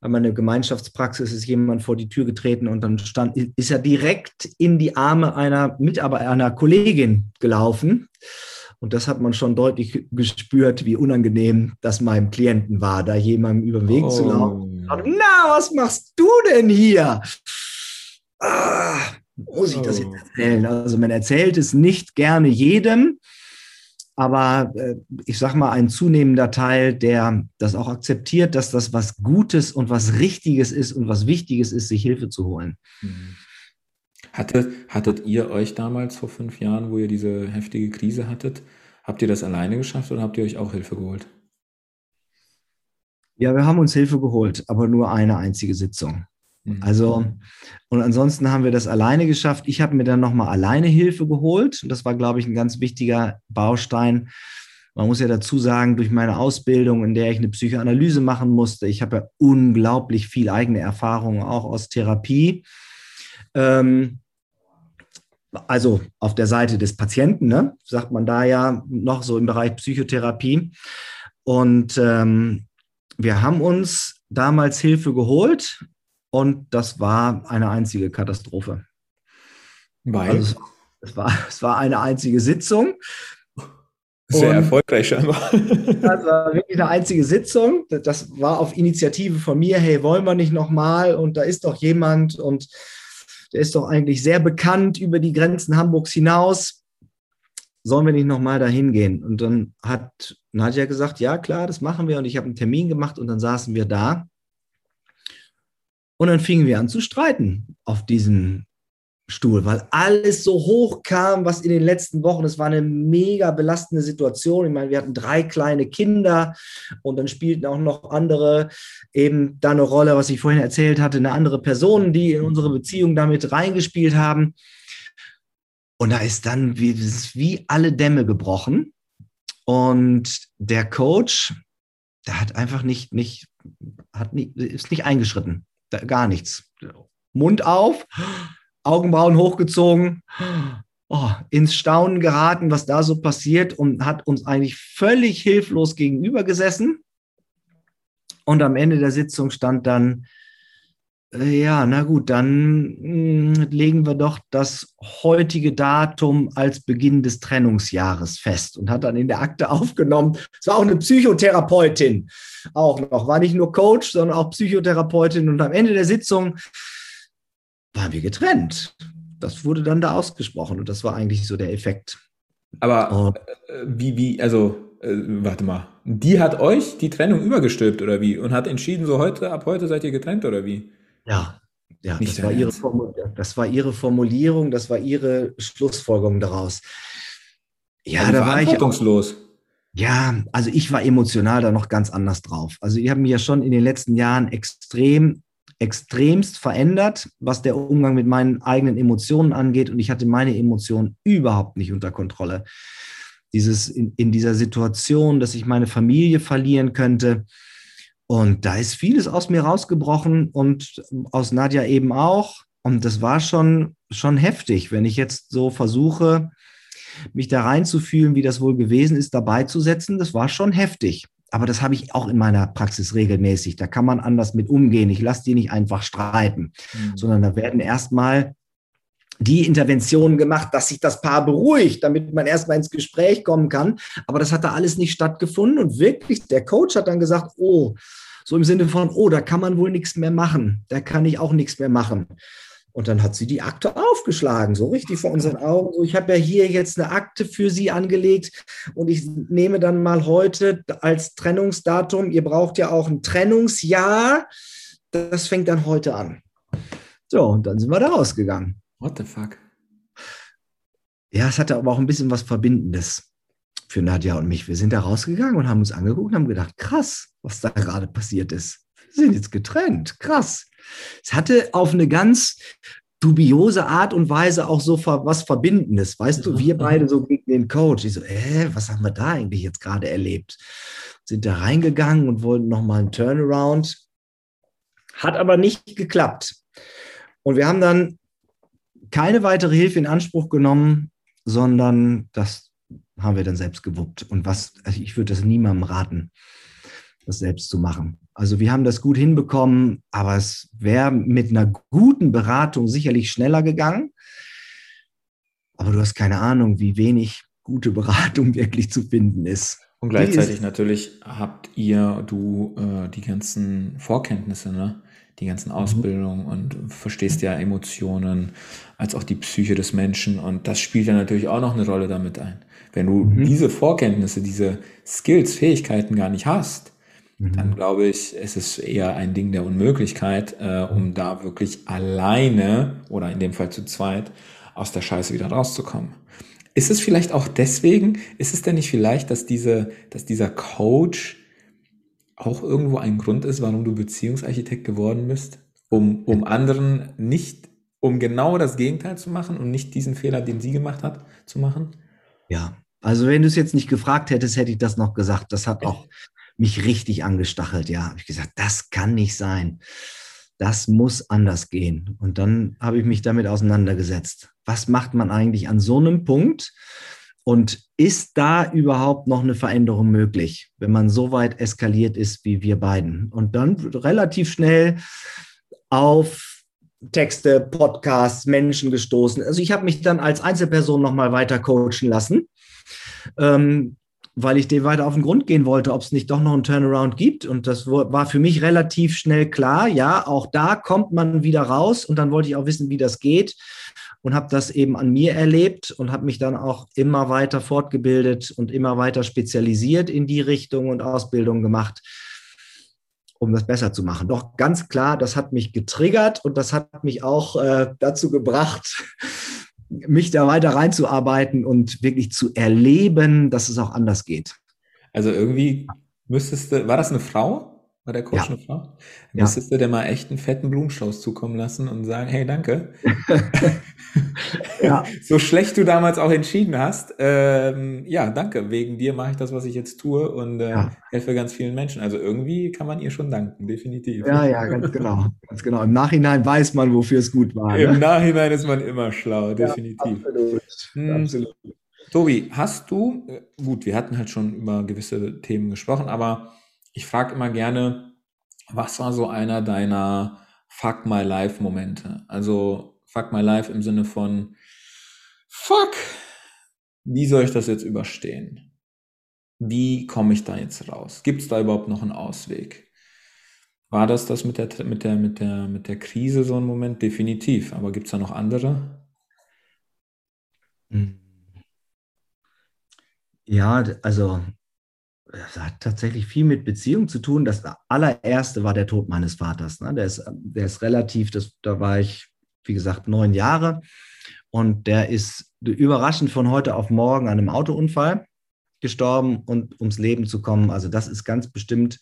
meine Gemeinschaftspraxis ist jemand vor die Tür getreten und dann stand, ist er direkt in die Arme einer Mitarbeiter, einer Kollegin gelaufen. Und das hat man schon deutlich gespürt, wie unangenehm das meinem Klienten war, da jemandem über den Weg oh. zu laufen. Na, was machst du denn hier? Ah, muss ich das jetzt oh. erzählen? Also man erzählt es nicht gerne jedem, aber äh, ich sage mal, ein zunehmender Teil, der das auch akzeptiert, dass das was Gutes und was Richtiges ist und was Wichtiges ist, sich Hilfe zu holen. Mhm. Hattet, hattet ihr euch damals vor fünf Jahren, wo ihr diese heftige Krise hattet, habt ihr das alleine geschafft oder habt ihr euch auch Hilfe geholt? Ja, wir haben uns Hilfe geholt, aber nur eine einzige Sitzung. Mhm. Also, und ansonsten haben wir das alleine geschafft. Ich habe mir dann nochmal alleine Hilfe geholt. Das war, glaube ich, ein ganz wichtiger Baustein. Man muss ja dazu sagen, durch meine Ausbildung, in der ich eine Psychoanalyse machen musste, ich habe ja unglaublich viel eigene Erfahrung auch aus Therapie. Ähm, also auf der Seite des Patienten, ne, sagt man da ja noch so im Bereich Psychotherapie. Und ähm, wir haben uns damals Hilfe geholt und das war eine einzige Katastrophe. Weil? Also es, war, es war eine einzige Sitzung. Sehr und erfolgreich scheinbar. Das war wirklich eine einzige Sitzung. Das war auf Initiative von mir. Hey, wollen wir nicht nochmal? Und da ist doch jemand und der ist doch eigentlich sehr bekannt über die Grenzen Hamburgs hinaus. Sollen wir nicht nochmal dahin gehen? Und dann hat Nadja gesagt, ja klar, das machen wir. Und ich habe einen Termin gemacht und dann saßen wir da. Und dann fingen wir an zu streiten auf diesem Stuhl, weil alles so hoch kam, was in den letzten Wochen, es war eine mega belastende Situation. Ich meine, wir hatten drei kleine Kinder und dann spielten auch noch andere eben da eine Rolle, was ich vorhin erzählt hatte, eine andere Person, die in unsere Beziehung damit reingespielt haben. Und da ist dann wie, wie alle Dämme gebrochen. Und der Coach, der hat einfach nicht, nicht, hat nicht, ist nicht eingeschritten gar nichts. Mund auf, Augenbrauen hochgezogen, oh, ins Staunen geraten, was da so passiert und hat uns eigentlich völlig hilflos gegenüber gesessen. Und am Ende der Sitzung stand dann, ja, na gut, dann mh, hm, legen wir doch das heutige Datum als Beginn des Trennungsjahres fest und hat dann in der Akte aufgenommen, es war auch eine Psychotherapeutin, auch noch, war nicht nur Coach, sondern auch Psychotherapeutin und am Ende der Sitzung waren wir getrennt. Das wurde dann da ausgesprochen und das war eigentlich so der Effekt. Aber äh, wie, wie, also, äh, warte mal, die hat euch die Trennung übergestülpt oder wie? Und hat entschieden, so heute, ab heute seid ihr getrennt oder wie? Ja, ja das, war ihre das war ihre Formulierung, das war ihre Schlussfolgerung daraus. Ja, also da war ich. Auch, ja, also ich war emotional da noch ganz anders drauf. Also ich habe mich ja schon in den letzten Jahren extrem, extremst verändert, was der Umgang mit meinen eigenen Emotionen angeht. Und ich hatte meine Emotionen überhaupt nicht unter Kontrolle. Dieses in, in dieser Situation, dass ich meine Familie verlieren könnte, und da ist vieles aus mir rausgebrochen und aus Nadja eben auch. Und das war schon, schon heftig, wenn ich jetzt so versuche, mich da reinzufühlen, wie das wohl gewesen ist, dabei zu setzen. Das war schon heftig. Aber das habe ich auch in meiner Praxis regelmäßig. Da kann man anders mit umgehen. Ich lasse die nicht einfach streiten, mhm. sondern da werden erstmal die Interventionen gemacht, dass sich das Paar beruhigt, damit man erstmal ins Gespräch kommen kann. Aber das hat da alles nicht stattgefunden. Und wirklich, der Coach hat dann gesagt, oh, so im Sinne von, oh, da kann man wohl nichts mehr machen. Da kann ich auch nichts mehr machen. Und dann hat sie die Akte aufgeschlagen, so richtig vor unseren Augen. So, ich habe ja hier jetzt eine Akte für Sie angelegt und ich nehme dann mal heute als Trennungsdatum, ihr braucht ja auch ein Trennungsjahr, das fängt dann heute an. So, und dann sind wir da rausgegangen. What the fuck? Ja, es hatte aber auch ein bisschen was Verbindendes für Nadja und mich. Wir sind da rausgegangen und haben uns angeguckt und haben gedacht, krass, was da gerade passiert ist. Wir sind jetzt getrennt, krass. Es hatte auf eine ganz dubiose Art und Weise auch so was Verbindendes. Weißt du, wir beide so gegen den Coach. Ich so, äh, was haben wir da eigentlich jetzt gerade erlebt? Sind da reingegangen und wollten nochmal einen Turnaround. Hat aber nicht geklappt. Und wir haben dann keine weitere Hilfe in Anspruch genommen, sondern das haben wir dann selbst gewuppt. Und was, also ich würde das niemandem raten, das selbst zu machen. Also wir haben das gut hinbekommen, aber es wäre mit einer guten Beratung sicherlich schneller gegangen. Aber du hast keine Ahnung, wie wenig gute Beratung wirklich zu finden ist. Und gleichzeitig natürlich habt ihr, du, äh, die ganzen Vorkenntnisse, ne? die ganzen mhm. Ausbildungen und verstehst ja Emotionen als auch die Psyche des Menschen und das spielt ja natürlich auch noch eine Rolle damit ein. Wenn du mhm. diese Vorkenntnisse, diese Skills, Fähigkeiten gar nicht hast, mhm. dann glaube ich, es ist eher ein Ding der Unmöglichkeit, äh, um mhm. da wirklich alleine oder in dem Fall zu zweit aus der Scheiße wieder rauszukommen. Ist es vielleicht auch deswegen, ist es denn nicht vielleicht, dass diese, dass dieser Coach auch irgendwo ein Grund ist, warum du Beziehungsarchitekt geworden bist? Um, um anderen nicht, um genau das Gegenteil zu machen und nicht diesen Fehler, den sie gemacht hat, zu machen? Ja, also wenn du es jetzt nicht gefragt hättest, hätte ich das noch gesagt. Das hat auch mich richtig angestachelt. Ja, habe ich gesagt, das kann nicht sein. Das muss anders gehen. Und dann habe ich mich damit auseinandergesetzt. Was macht man eigentlich an so einem Punkt? Und ist da überhaupt noch eine Veränderung möglich, wenn man so weit eskaliert ist wie wir beiden? Und dann relativ schnell auf Texte, Podcasts, Menschen gestoßen. Also ich habe mich dann als Einzelperson nochmal weiter coachen lassen, ähm, weil ich dem weiter auf den Grund gehen wollte, ob es nicht doch noch einen Turnaround gibt. Und das war für mich relativ schnell klar. Ja, auch da kommt man wieder raus. Und dann wollte ich auch wissen, wie das geht und habe das eben an mir erlebt und habe mich dann auch immer weiter fortgebildet und immer weiter spezialisiert in die Richtung und Ausbildung gemacht, um das besser zu machen. Doch ganz klar, das hat mich getriggert und das hat mich auch äh, dazu gebracht, mich da weiter reinzuarbeiten und wirklich zu erleben, dass es auch anders geht. Also irgendwie müsstest du, war das eine Frau? War der Coach ja. eine Frau? Ja. Müsstest du dir mal echt einen fetten Blumenstrauß zukommen lassen und sagen, hey, danke. ja. So schlecht du damals auch entschieden hast. Ähm, ja, danke. Wegen dir mache ich das, was ich jetzt tue und äh, ja. helfe ganz vielen Menschen. Also irgendwie kann man ihr schon danken, definitiv. Ja, ja, ganz genau. Ganz genau. Im Nachhinein weiß man, wofür es gut war. Im ne? Nachhinein ist man immer schlau, definitiv. absolut. Hm. absolut. Tobi, hast du, äh, gut, wir hatten halt schon über gewisse Themen gesprochen, aber ich frage immer gerne, was war so einer deiner Fuck My Life Momente? Also Fuck My Life im Sinne von Fuck, wie soll ich das jetzt überstehen? Wie komme ich da jetzt raus? Gibt es da überhaupt noch einen Ausweg? War das das mit der, mit der, mit der, mit der Krise so ein Moment? Definitiv. Aber gibt es da noch andere? Hm. Ja, also das hat tatsächlich viel mit Beziehung zu tun. Das allererste war der Tod meines Vaters. Ne? Der, ist, der ist relativ, das, da war ich, wie gesagt, neun Jahre. Und der ist überraschend von heute auf morgen an einem Autounfall gestorben und ums Leben zu kommen. Also das ist ganz bestimmt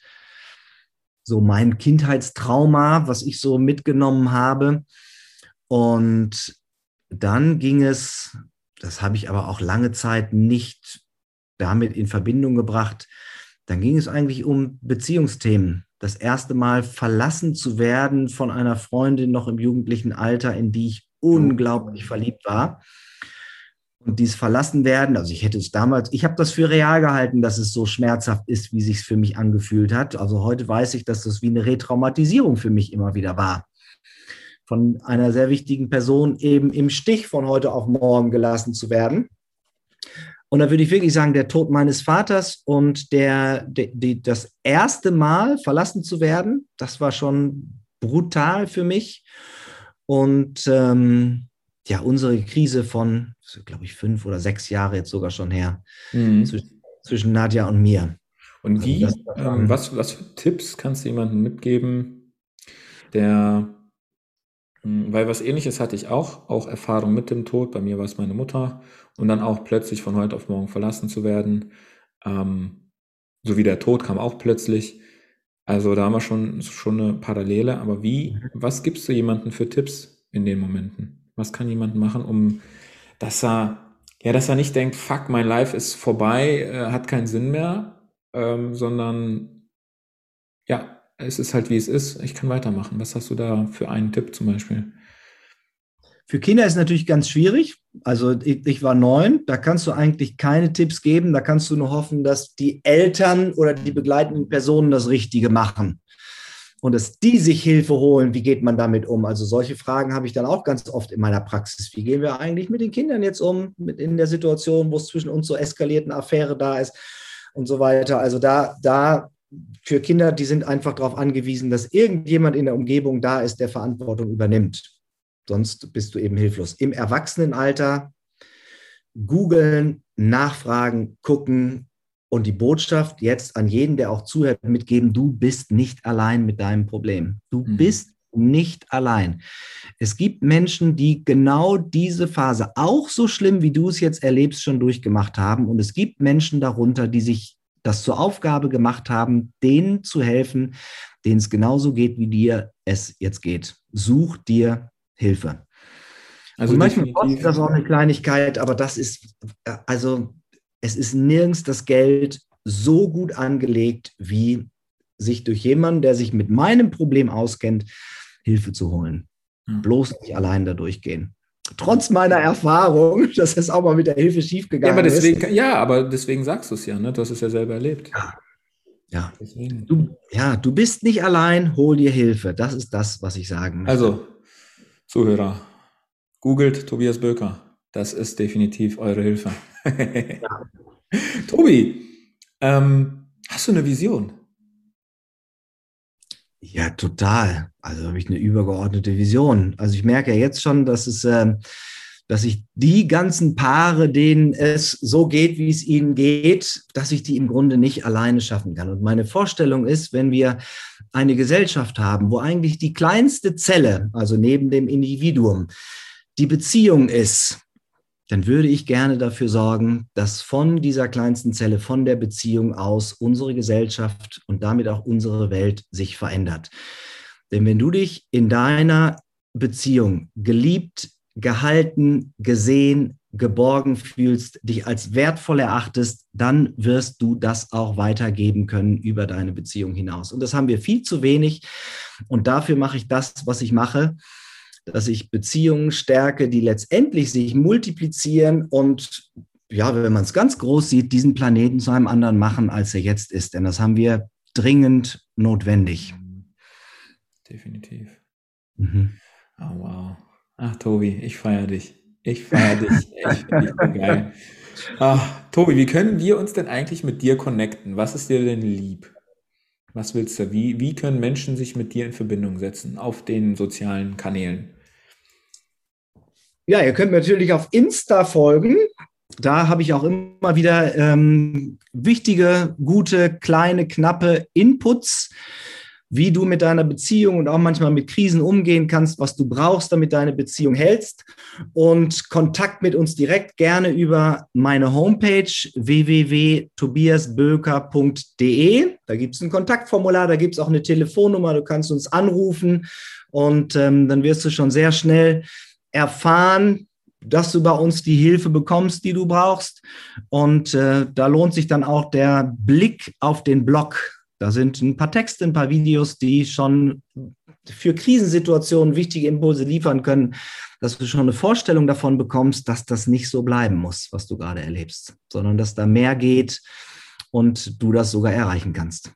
so mein Kindheitstrauma, was ich so mitgenommen habe. Und dann ging es, das habe ich aber auch lange Zeit nicht damit in Verbindung gebracht. Dann ging es eigentlich um Beziehungsthemen. Das erste Mal verlassen zu werden von einer Freundin noch im jugendlichen Alter, in die ich unglaublich verliebt war. Und dieses Verlassenwerden, also ich hätte es damals, ich habe das für real gehalten, dass es so schmerzhaft ist, wie sich es für mich angefühlt hat. Also heute weiß ich, dass das wie eine Retraumatisierung für mich immer wieder war. Von einer sehr wichtigen Person eben im Stich von heute auf morgen gelassen zu werden. Und da würde ich wirklich sagen, der Tod meines Vaters und der, der die, das erste Mal verlassen zu werden, das war schon brutal für mich. Und ähm, ja, unsere Krise von, glaube ich, fünf oder sechs Jahre jetzt sogar schon her, mhm. zwischen, zwischen, Nadja und mir. Und also wie, also ähm, was, was für Tipps kannst du jemandem mitgeben, der hm, weil was ähnliches hatte ich auch, auch Erfahrung mit dem Tod. Bei mir war es meine Mutter und dann auch plötzlich von heute auf morgen verlassen zu werden. Ähm, so wie der Tod kam auch plötzlich. Also da haben wir schon, schon eine Parallele. Aber wie, mhm. was gibst du jemandem für Tipps in den Momenten? Was kann jemand machen, um, dass er, ja, dass er nicht denkt, fuck, mein Life ist vorbei, äh, hat keinen Sinn mehr, ähm, sondern ja, es ist halt wie es ist, ich kann weitermachen. Was hast du da für einen Tipp zum Beispiel? Für Kinder ist natürlich ganz schwierig. Also ich, ich, war neun, da kannst du eigentlich keine Tipps geben. Da kannst du nur hoffen, dass die Eltern oder die begleitenden Personen das Richtige machen und dass die sich Hilfe holen. Wie geht man damit um? Also solche Fragen habe ich dann auch ganz oft in meiner Praxis. Wie gehen wir eigentlich mit den Kindern jetzt um, mit in der Situation, wo es zwischen uns so eskalierten Affäre da ist und so weiter. Also da, da für Kinder, die sind einfach darauf angewiesen, dass irgendjemand in der Umgebung da ist, der Verantwortung übernimmt. Sonst bist du eben hilflos. Im Erwachsenenalter googeln, nachfragen, gucken und die Botschaft jetzt an jeden, der auch zuhört, mitgeben, du bist nicht allein mit deinem Problem. Du mhm. bist nicht allein. Es gibt Menschen, die genau diese Phase auch so schlimm, wie du es jetzt erlebst, schon durchgemacht haben. Und es gibt Menschen darunter, die sich das zur Aufgabe gemacht haben, denen zu helfen, denen es genauso geht, wie dir es jetzt geht. Such dir Hilfe. Also Und manchmal kostet das auch eine Kleinigkeit, aber das ist, also es ist nirgends das Geld so gut angelegt, wie sich durch jemanden, der sich mit meinem Problem auskennt, Hilfe zu holen. Hm. Bloß nicht allein da durchgehen trotz meiner Erfahrung, dass es auch mal mit der Hilfe schiefgegangen ja, aber deswegen, ist. Ja, aber deswegen sagst du es ja, ne? Du hast es ja selber erlebt. Ja. Ja. Du, ja, du bist nicht allein, hol dir Hilfe. Das ist das, was ich sagen möchte. Also, Zuhörer, googelt Tobias Böker. Das ist definitiv eure Hilfe. ja. Tobi, ähm, hast du eine Vision? Ja, total. Also habe ich eine übergeordnete Vision. Also ich merke ja jetzt schon, dass es, äh, dass ich die ganzen Paare, denen es so geht, wie es ihnen geht, dass ich die im Grunde nicht alleine schaffen kann. Und meine Vorstellung ist, wenn wir eine Gesellschaft haben, wo eigentlich die kleinste Zelle, also neben dem Individuum, die Beziehung ist, dann würde ich gerne dafür sorgen, dass von dieser kleinsten Zelle, von der Beziehung aus unsere Gesellschaft und damit auch unsere Welt sich verändert. Denn wenn du dich in deiner Beziehung geliebt, gehalten, gesehen, geborgen fühlst, dich als wertvoll erachtest, dann wirst du das auch weitergeben können über deine Beziehung hinaus. Und das haben wir viel zu wenig. Und dafür mache ich das, was ich mache dass ich Beziehungen stärke, die letztendlich sich multiplizieren und ja, wenn man es ganz groß sieht, diesen Planeten zu einem anderen machen, als er jetzt ist. Denn das haben wir dringend notwendig. Definitiv. Mhm. Oh, wow. Ach, Tobi, ich feiere dich. Ich feiere dich. Ich finde dich geil. Ach, Tobi, wie können wir uns denn eigentlich mit dir connecten? Was ist dir denn lieb? Was willst du? Wie, wie können Menschen sich mit dir in Verbindung setzen auf den sozialen Kanälen? Ja, ihr könnt mir natürlich auf Insta folgen. Da habe ich auch immer wieder ähm, wichtige, gute, kleine, knappe Inputs, wie du mit deiner Beziehung und auch manchmal mit Krisen umgehen kannst, was du brauchst, damit deine Beziehung hältst. Und Kontakt mit uns direkt gerne über meine Homepage www.tobiasböker.de. Da gibt es ein Kontaktformular, da gibt es auch eine Telefonnummer, du kannst uns anrufen und ähm, dann wirst du schon sehr schnell erfahren, dass du bei uns die Hilfe bekommst, die du brauchst. Und äh, da lohnt sich dann auch der Blick auf den Blog. Da sind ein paar Texte, ein paar Videos, die schon für Krisensituationen wichtige Impulse liefern können, dass du schon eine Vorstellung davon bekommst, dass das nicht so bleiben muss, was du gerade erlebst, sondern dass da mehr geht und du das sogar erreichen kannst.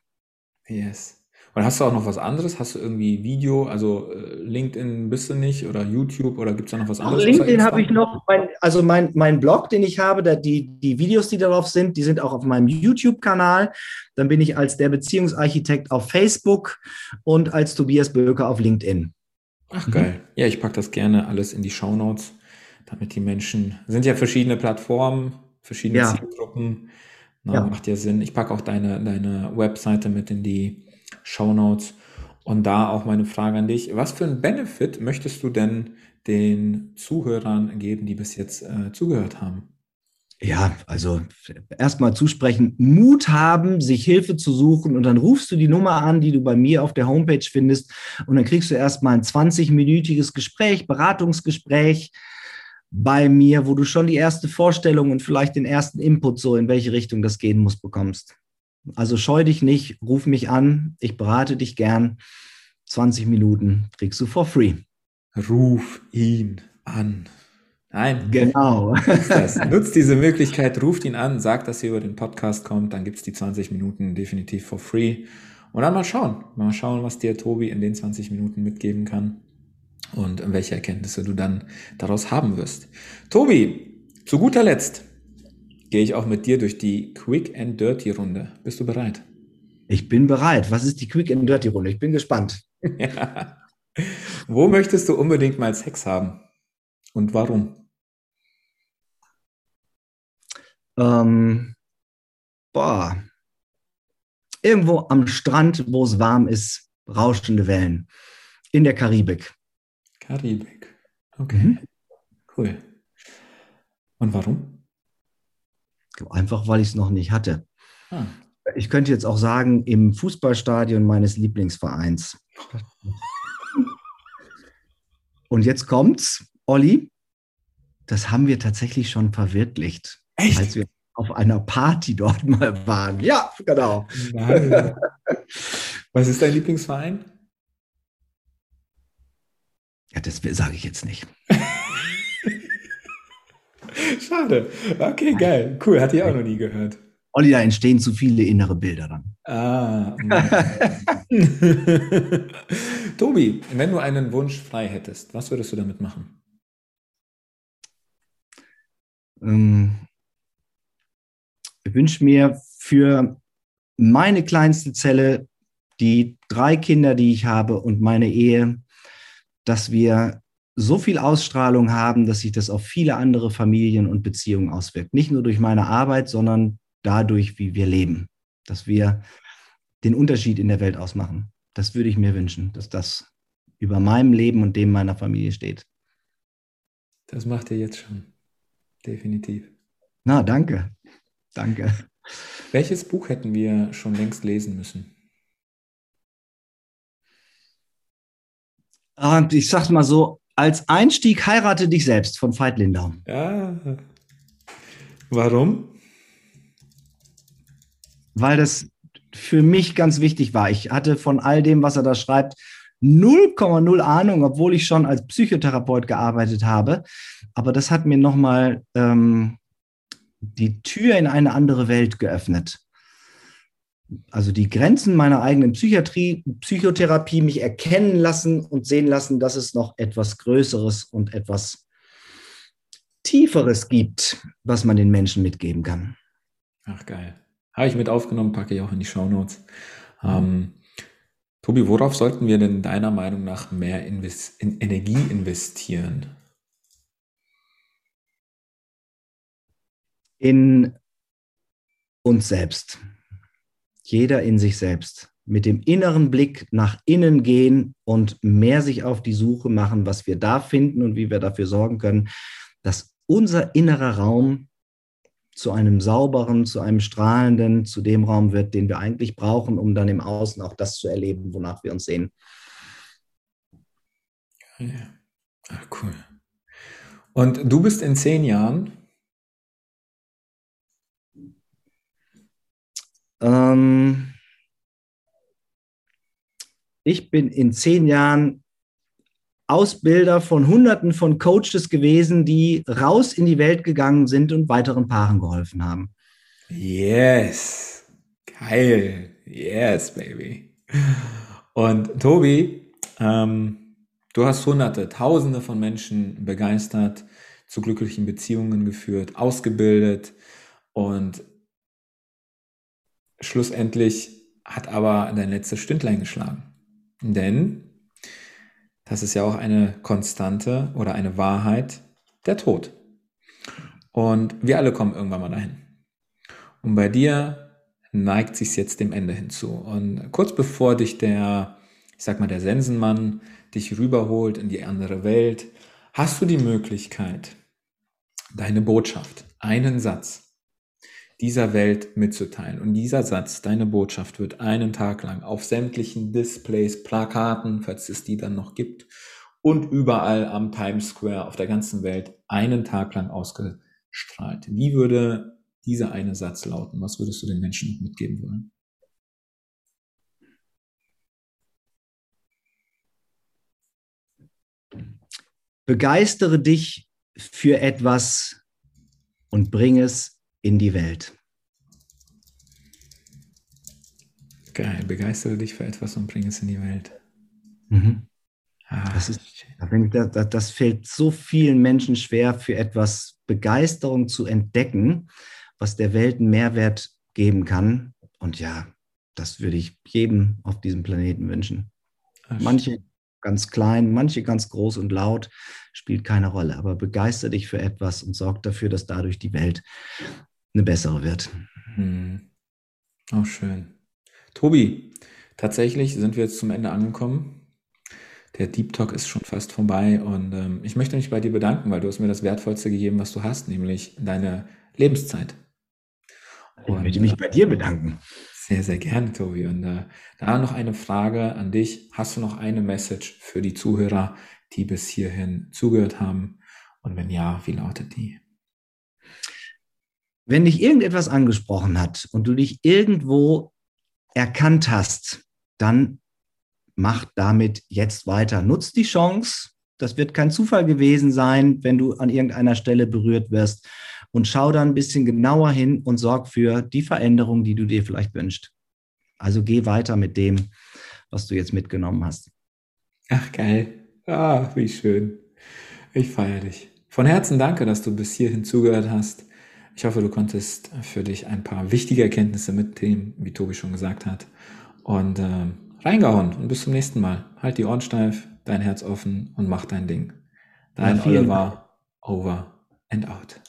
Yes. Und hast du auch noch was anderes? Hast du irgendwie Video, also äh, LinkedIn bist du nicht oder YouTube oder gibt es da noch was anderes? Also LinkedIn habe ich noch, mein, also mein, mein Blog, den ich habe, da die, die Videos, die darauf sind, die sind auch auf meinem YouTube-Kanal. Dann bin ich als der Beziehungsarchitekt auf Facebook und als Tobias Böker auf LinkedIn. Ach geil. Mhm. Ja, ich packe das gerne alles in die Show Notes, damit die Menschen, sind ja verschiedene Plattformen, verschiedene ja. Zielgruppen. Na, ja. Macht ja Sinn. Ich packe auch deine, deine Webseite mit in die Shownotes. Und da auch meine Frage an dich. Was für einen Benefit möchtest du denn den Zuhörern geben, die bis jetzt äh, zugehört haben? Ja, also erstmal zusprechen, Mut haben, sich Hilfe zu suchen und dann rufst du die Nummer an, die du bei mir auf der Homepage findest und dann kriegst du erstmal ein 20-minütiges Gespräch, Beratungsgespräch bei mir, wo du schon die erste Vorstellung und vielleicht den ersten Input so, in welche Richtung das gehen muss, bekommst. Also scheu dich nicht, ruf mich an, ich berate dich gern. 20 Minuten kriegst du for free. Ruf ihn an. Nein. Genau. Nutzt diese Möglichkeit, ruft ihn an, sagt, dass ihr über den Podcast kommt, dann gibt es die 20 Minuten definitiv for free. Und dann mal schauen, mal schauen, was dir Tobi in den 20 Minuten mitgeben kann und welche Erkenntnisse du dann daraus haben wirst. Tobi, zu guter Letzt, gehe ich auch mit dir durch die Quick and Dirty Runde. Bist du bereit? Ich bin bereit. Was ist die Quick and Dirty Runde? Ich bin gespannt. Ja. Wo möchtest du unbedingt mal Sex haben? Und warum? Ähm, boah. Irgendwo am Strand, wo es warm ist, rauschende Wellen. In der Karibik. Karibik. Okay. Mhm. Cool. Und warum? Einfach, weil ich es noch nicht hatte. Ah. Ich könnte jetzt auch sagen, im Fußballstadion meines Lieblingsvereins. Und jetzt kommt's, Olli. Das haben wir tatsächlich schon verwirklicht. Echt? Als wir auf einer Party dort mal waren. Ja, genau. Was ist dein Lieblingsverein? Ja, das sage ich jetzt nicht. Schade. Okay, geil. Cool, hatte ich auch noch nie gehört. Olli, da entstehen zu viele innere Bilder dann. Ah. Tobi, wenn du einen Wunsch frei hättest, was würdest du damit machen? Ähm, ich wünsche mir für meine kleinste Zelle, die drei Kinder, die ich habe und meine Ehe, dass wir so viel Ausstrahlung haben, dass sich das auf viele andere Familien und Beziehungen auswirkt. Nicht nur durch meine Arbeit, sondern dadurch, wie wir leben. Dass wir den Unterschied in der Welt ausmachen. Das würde ich mir wünschen, dass das über meinem Leben und dem meiner Familie steht. Das macht ihr jetzt schon. Definitiv. Na, danke. Danke. Welches Buch hätten wir schon längst lesen müssen? Und ich sag's mal so, als Einstieg heirate dich selbst von Veit Lindau. Ja. Warum? Weil das für mich ganz wichtig war. Ich hatte von all dem, was er da schreibt, 0,0 Ahnung, obwohl ich schon als Psychotherapeut gearbeitet habe. Aber das hat mir nochmal ähm, die Tür in eine andere Welt geöffnet also die Grenzen meiner eigenen Psychiatrie, Psychotherapie mich erkennen lassen und sehen lassen, dass es noch etwas Größeres und etwas Tieferes gibt, was man den Menschen mitgeben kann. Ach geil. Habe ich mit aufgenommen, packe ich auch in die Shownotes. Ähm, Tobi, worauf sollten wir denn deiner Meinung nach mehr Invest in Energie investieren? In uns selbst jeder in sich selbst, mit dem inneren Blick nach innen gehen und mehr sich auf die Suche machen, was wir da finden und wie wir dafür sorgen können, dass unser innerer Raum zu einem sauberen, zu einem strahlenden, zu dem Raum wird, den wir eigentlich brauchen, um dann im Außen auch das zu erleben, wonach wir uns sehen. Ja. Ach, cool. Und du bist in zehn Jahren Ähm, ich bin in zehn Jahren Ausbilder von Hunderten von Coaches gewesen, die raus in die Welt gegangen sind und weiteren Paaren geholfen haben. Yes, geil, yes, baby. Und Tobi, ähm, du hast Hunderte, Tausende von Menschen begeistert, zu glücklichen Beziehungen geführt, ausgebildet und schlussendlich hat aber dein letztes Stündlein geschlagen. Denn das ist ja auch eine Konstante oder eine Wahrheit, der Tod. Und wir alle kommen irgendwann mal dahin. Und bei dir neigt sich jetzt dem Ende hinzu. Und kurz bevor dich der, ich sag mal, der Sensenmann dich rüberholt in die andere Welt, hast du die Möglichkeit, deine Botschaft, einen Satz dieser Welt mitzuteilen. Und dieser Satz, deine Botschaft, wird einen Tag lang auf sämtlichen Displays, Plakaten, falls es die dann noch gibt, und überall am Times Square auf der ganzen Welt einen Tag lang ausgestrahlt. Wie würde dieser eine Satz lauten? Was würdest du den Menschen mitgeben wollen? Begeistere dich für etwas und bring es in die Welt. Geil, begeistere dich für etwas und bring es in die Welt. Mhm. Ah, das, ist, das, das fällt so vielen Menschen schwer, für etwas Begeisterung zu entdecken, was der Welt einen Mehrwert geben kann. Und ja, das würde ich jedem auf diesem Planeten wünschen. Manche ganz klein, manche ganz groß und laut, spielt keine Rolle. Aber begeister dich für etwas und sorg dafür, dass dadurch die Welt eine bessere wird. Hm. Auch schön. Tobi, tatsächlich sind wir jetzt zum Ende angekommen. Der Deep Talk ist schon fast vorbei und ähm, ich möchte mich bei dir bedanken, weil du hast mir das Wertvollste gegeben, was du hast, nämlich deine Lebenszeit. Und, ich möchte mich bei dir bedanken. Sehr, sehr gerne, Tobi. Und äh, da noch eine Frage an dich. Hast du noch eine Message für die Zuhörer, die bis hierhin zugehört haben? Und wenn ja, wie lautet die? Wenn dich irgendetwas angesprochen hat und du dich irgendwo erkannt hast, dann mach damit jetzt weiter. Nutz die Chance. Das wird kein Zufall gewesen sein, wenn du an irgendeiner Stelle berührt wirst. Und schau dann ein bisschen genauer hin und sorg für die Veränderung, die du dir vielleicht wünschst. Also geh weiter mit dem, was du jetzt mitgenommen hast. Ach, geil. Ah, wie schön. Ich feiere dich. Von Herzen danke, dass du bis hierhin zugehört hast. Ich hoffe, du konntest für dich ein paar wichtige Erkenntnisse mitnehmen, wie Tobi schon gesagt hat. Und äh, reingehauen und bis zum nächsten Mal. Halt die Ohren steif, dein Herz offen und mach dein Ding. Dein ja, Oliver, over and out.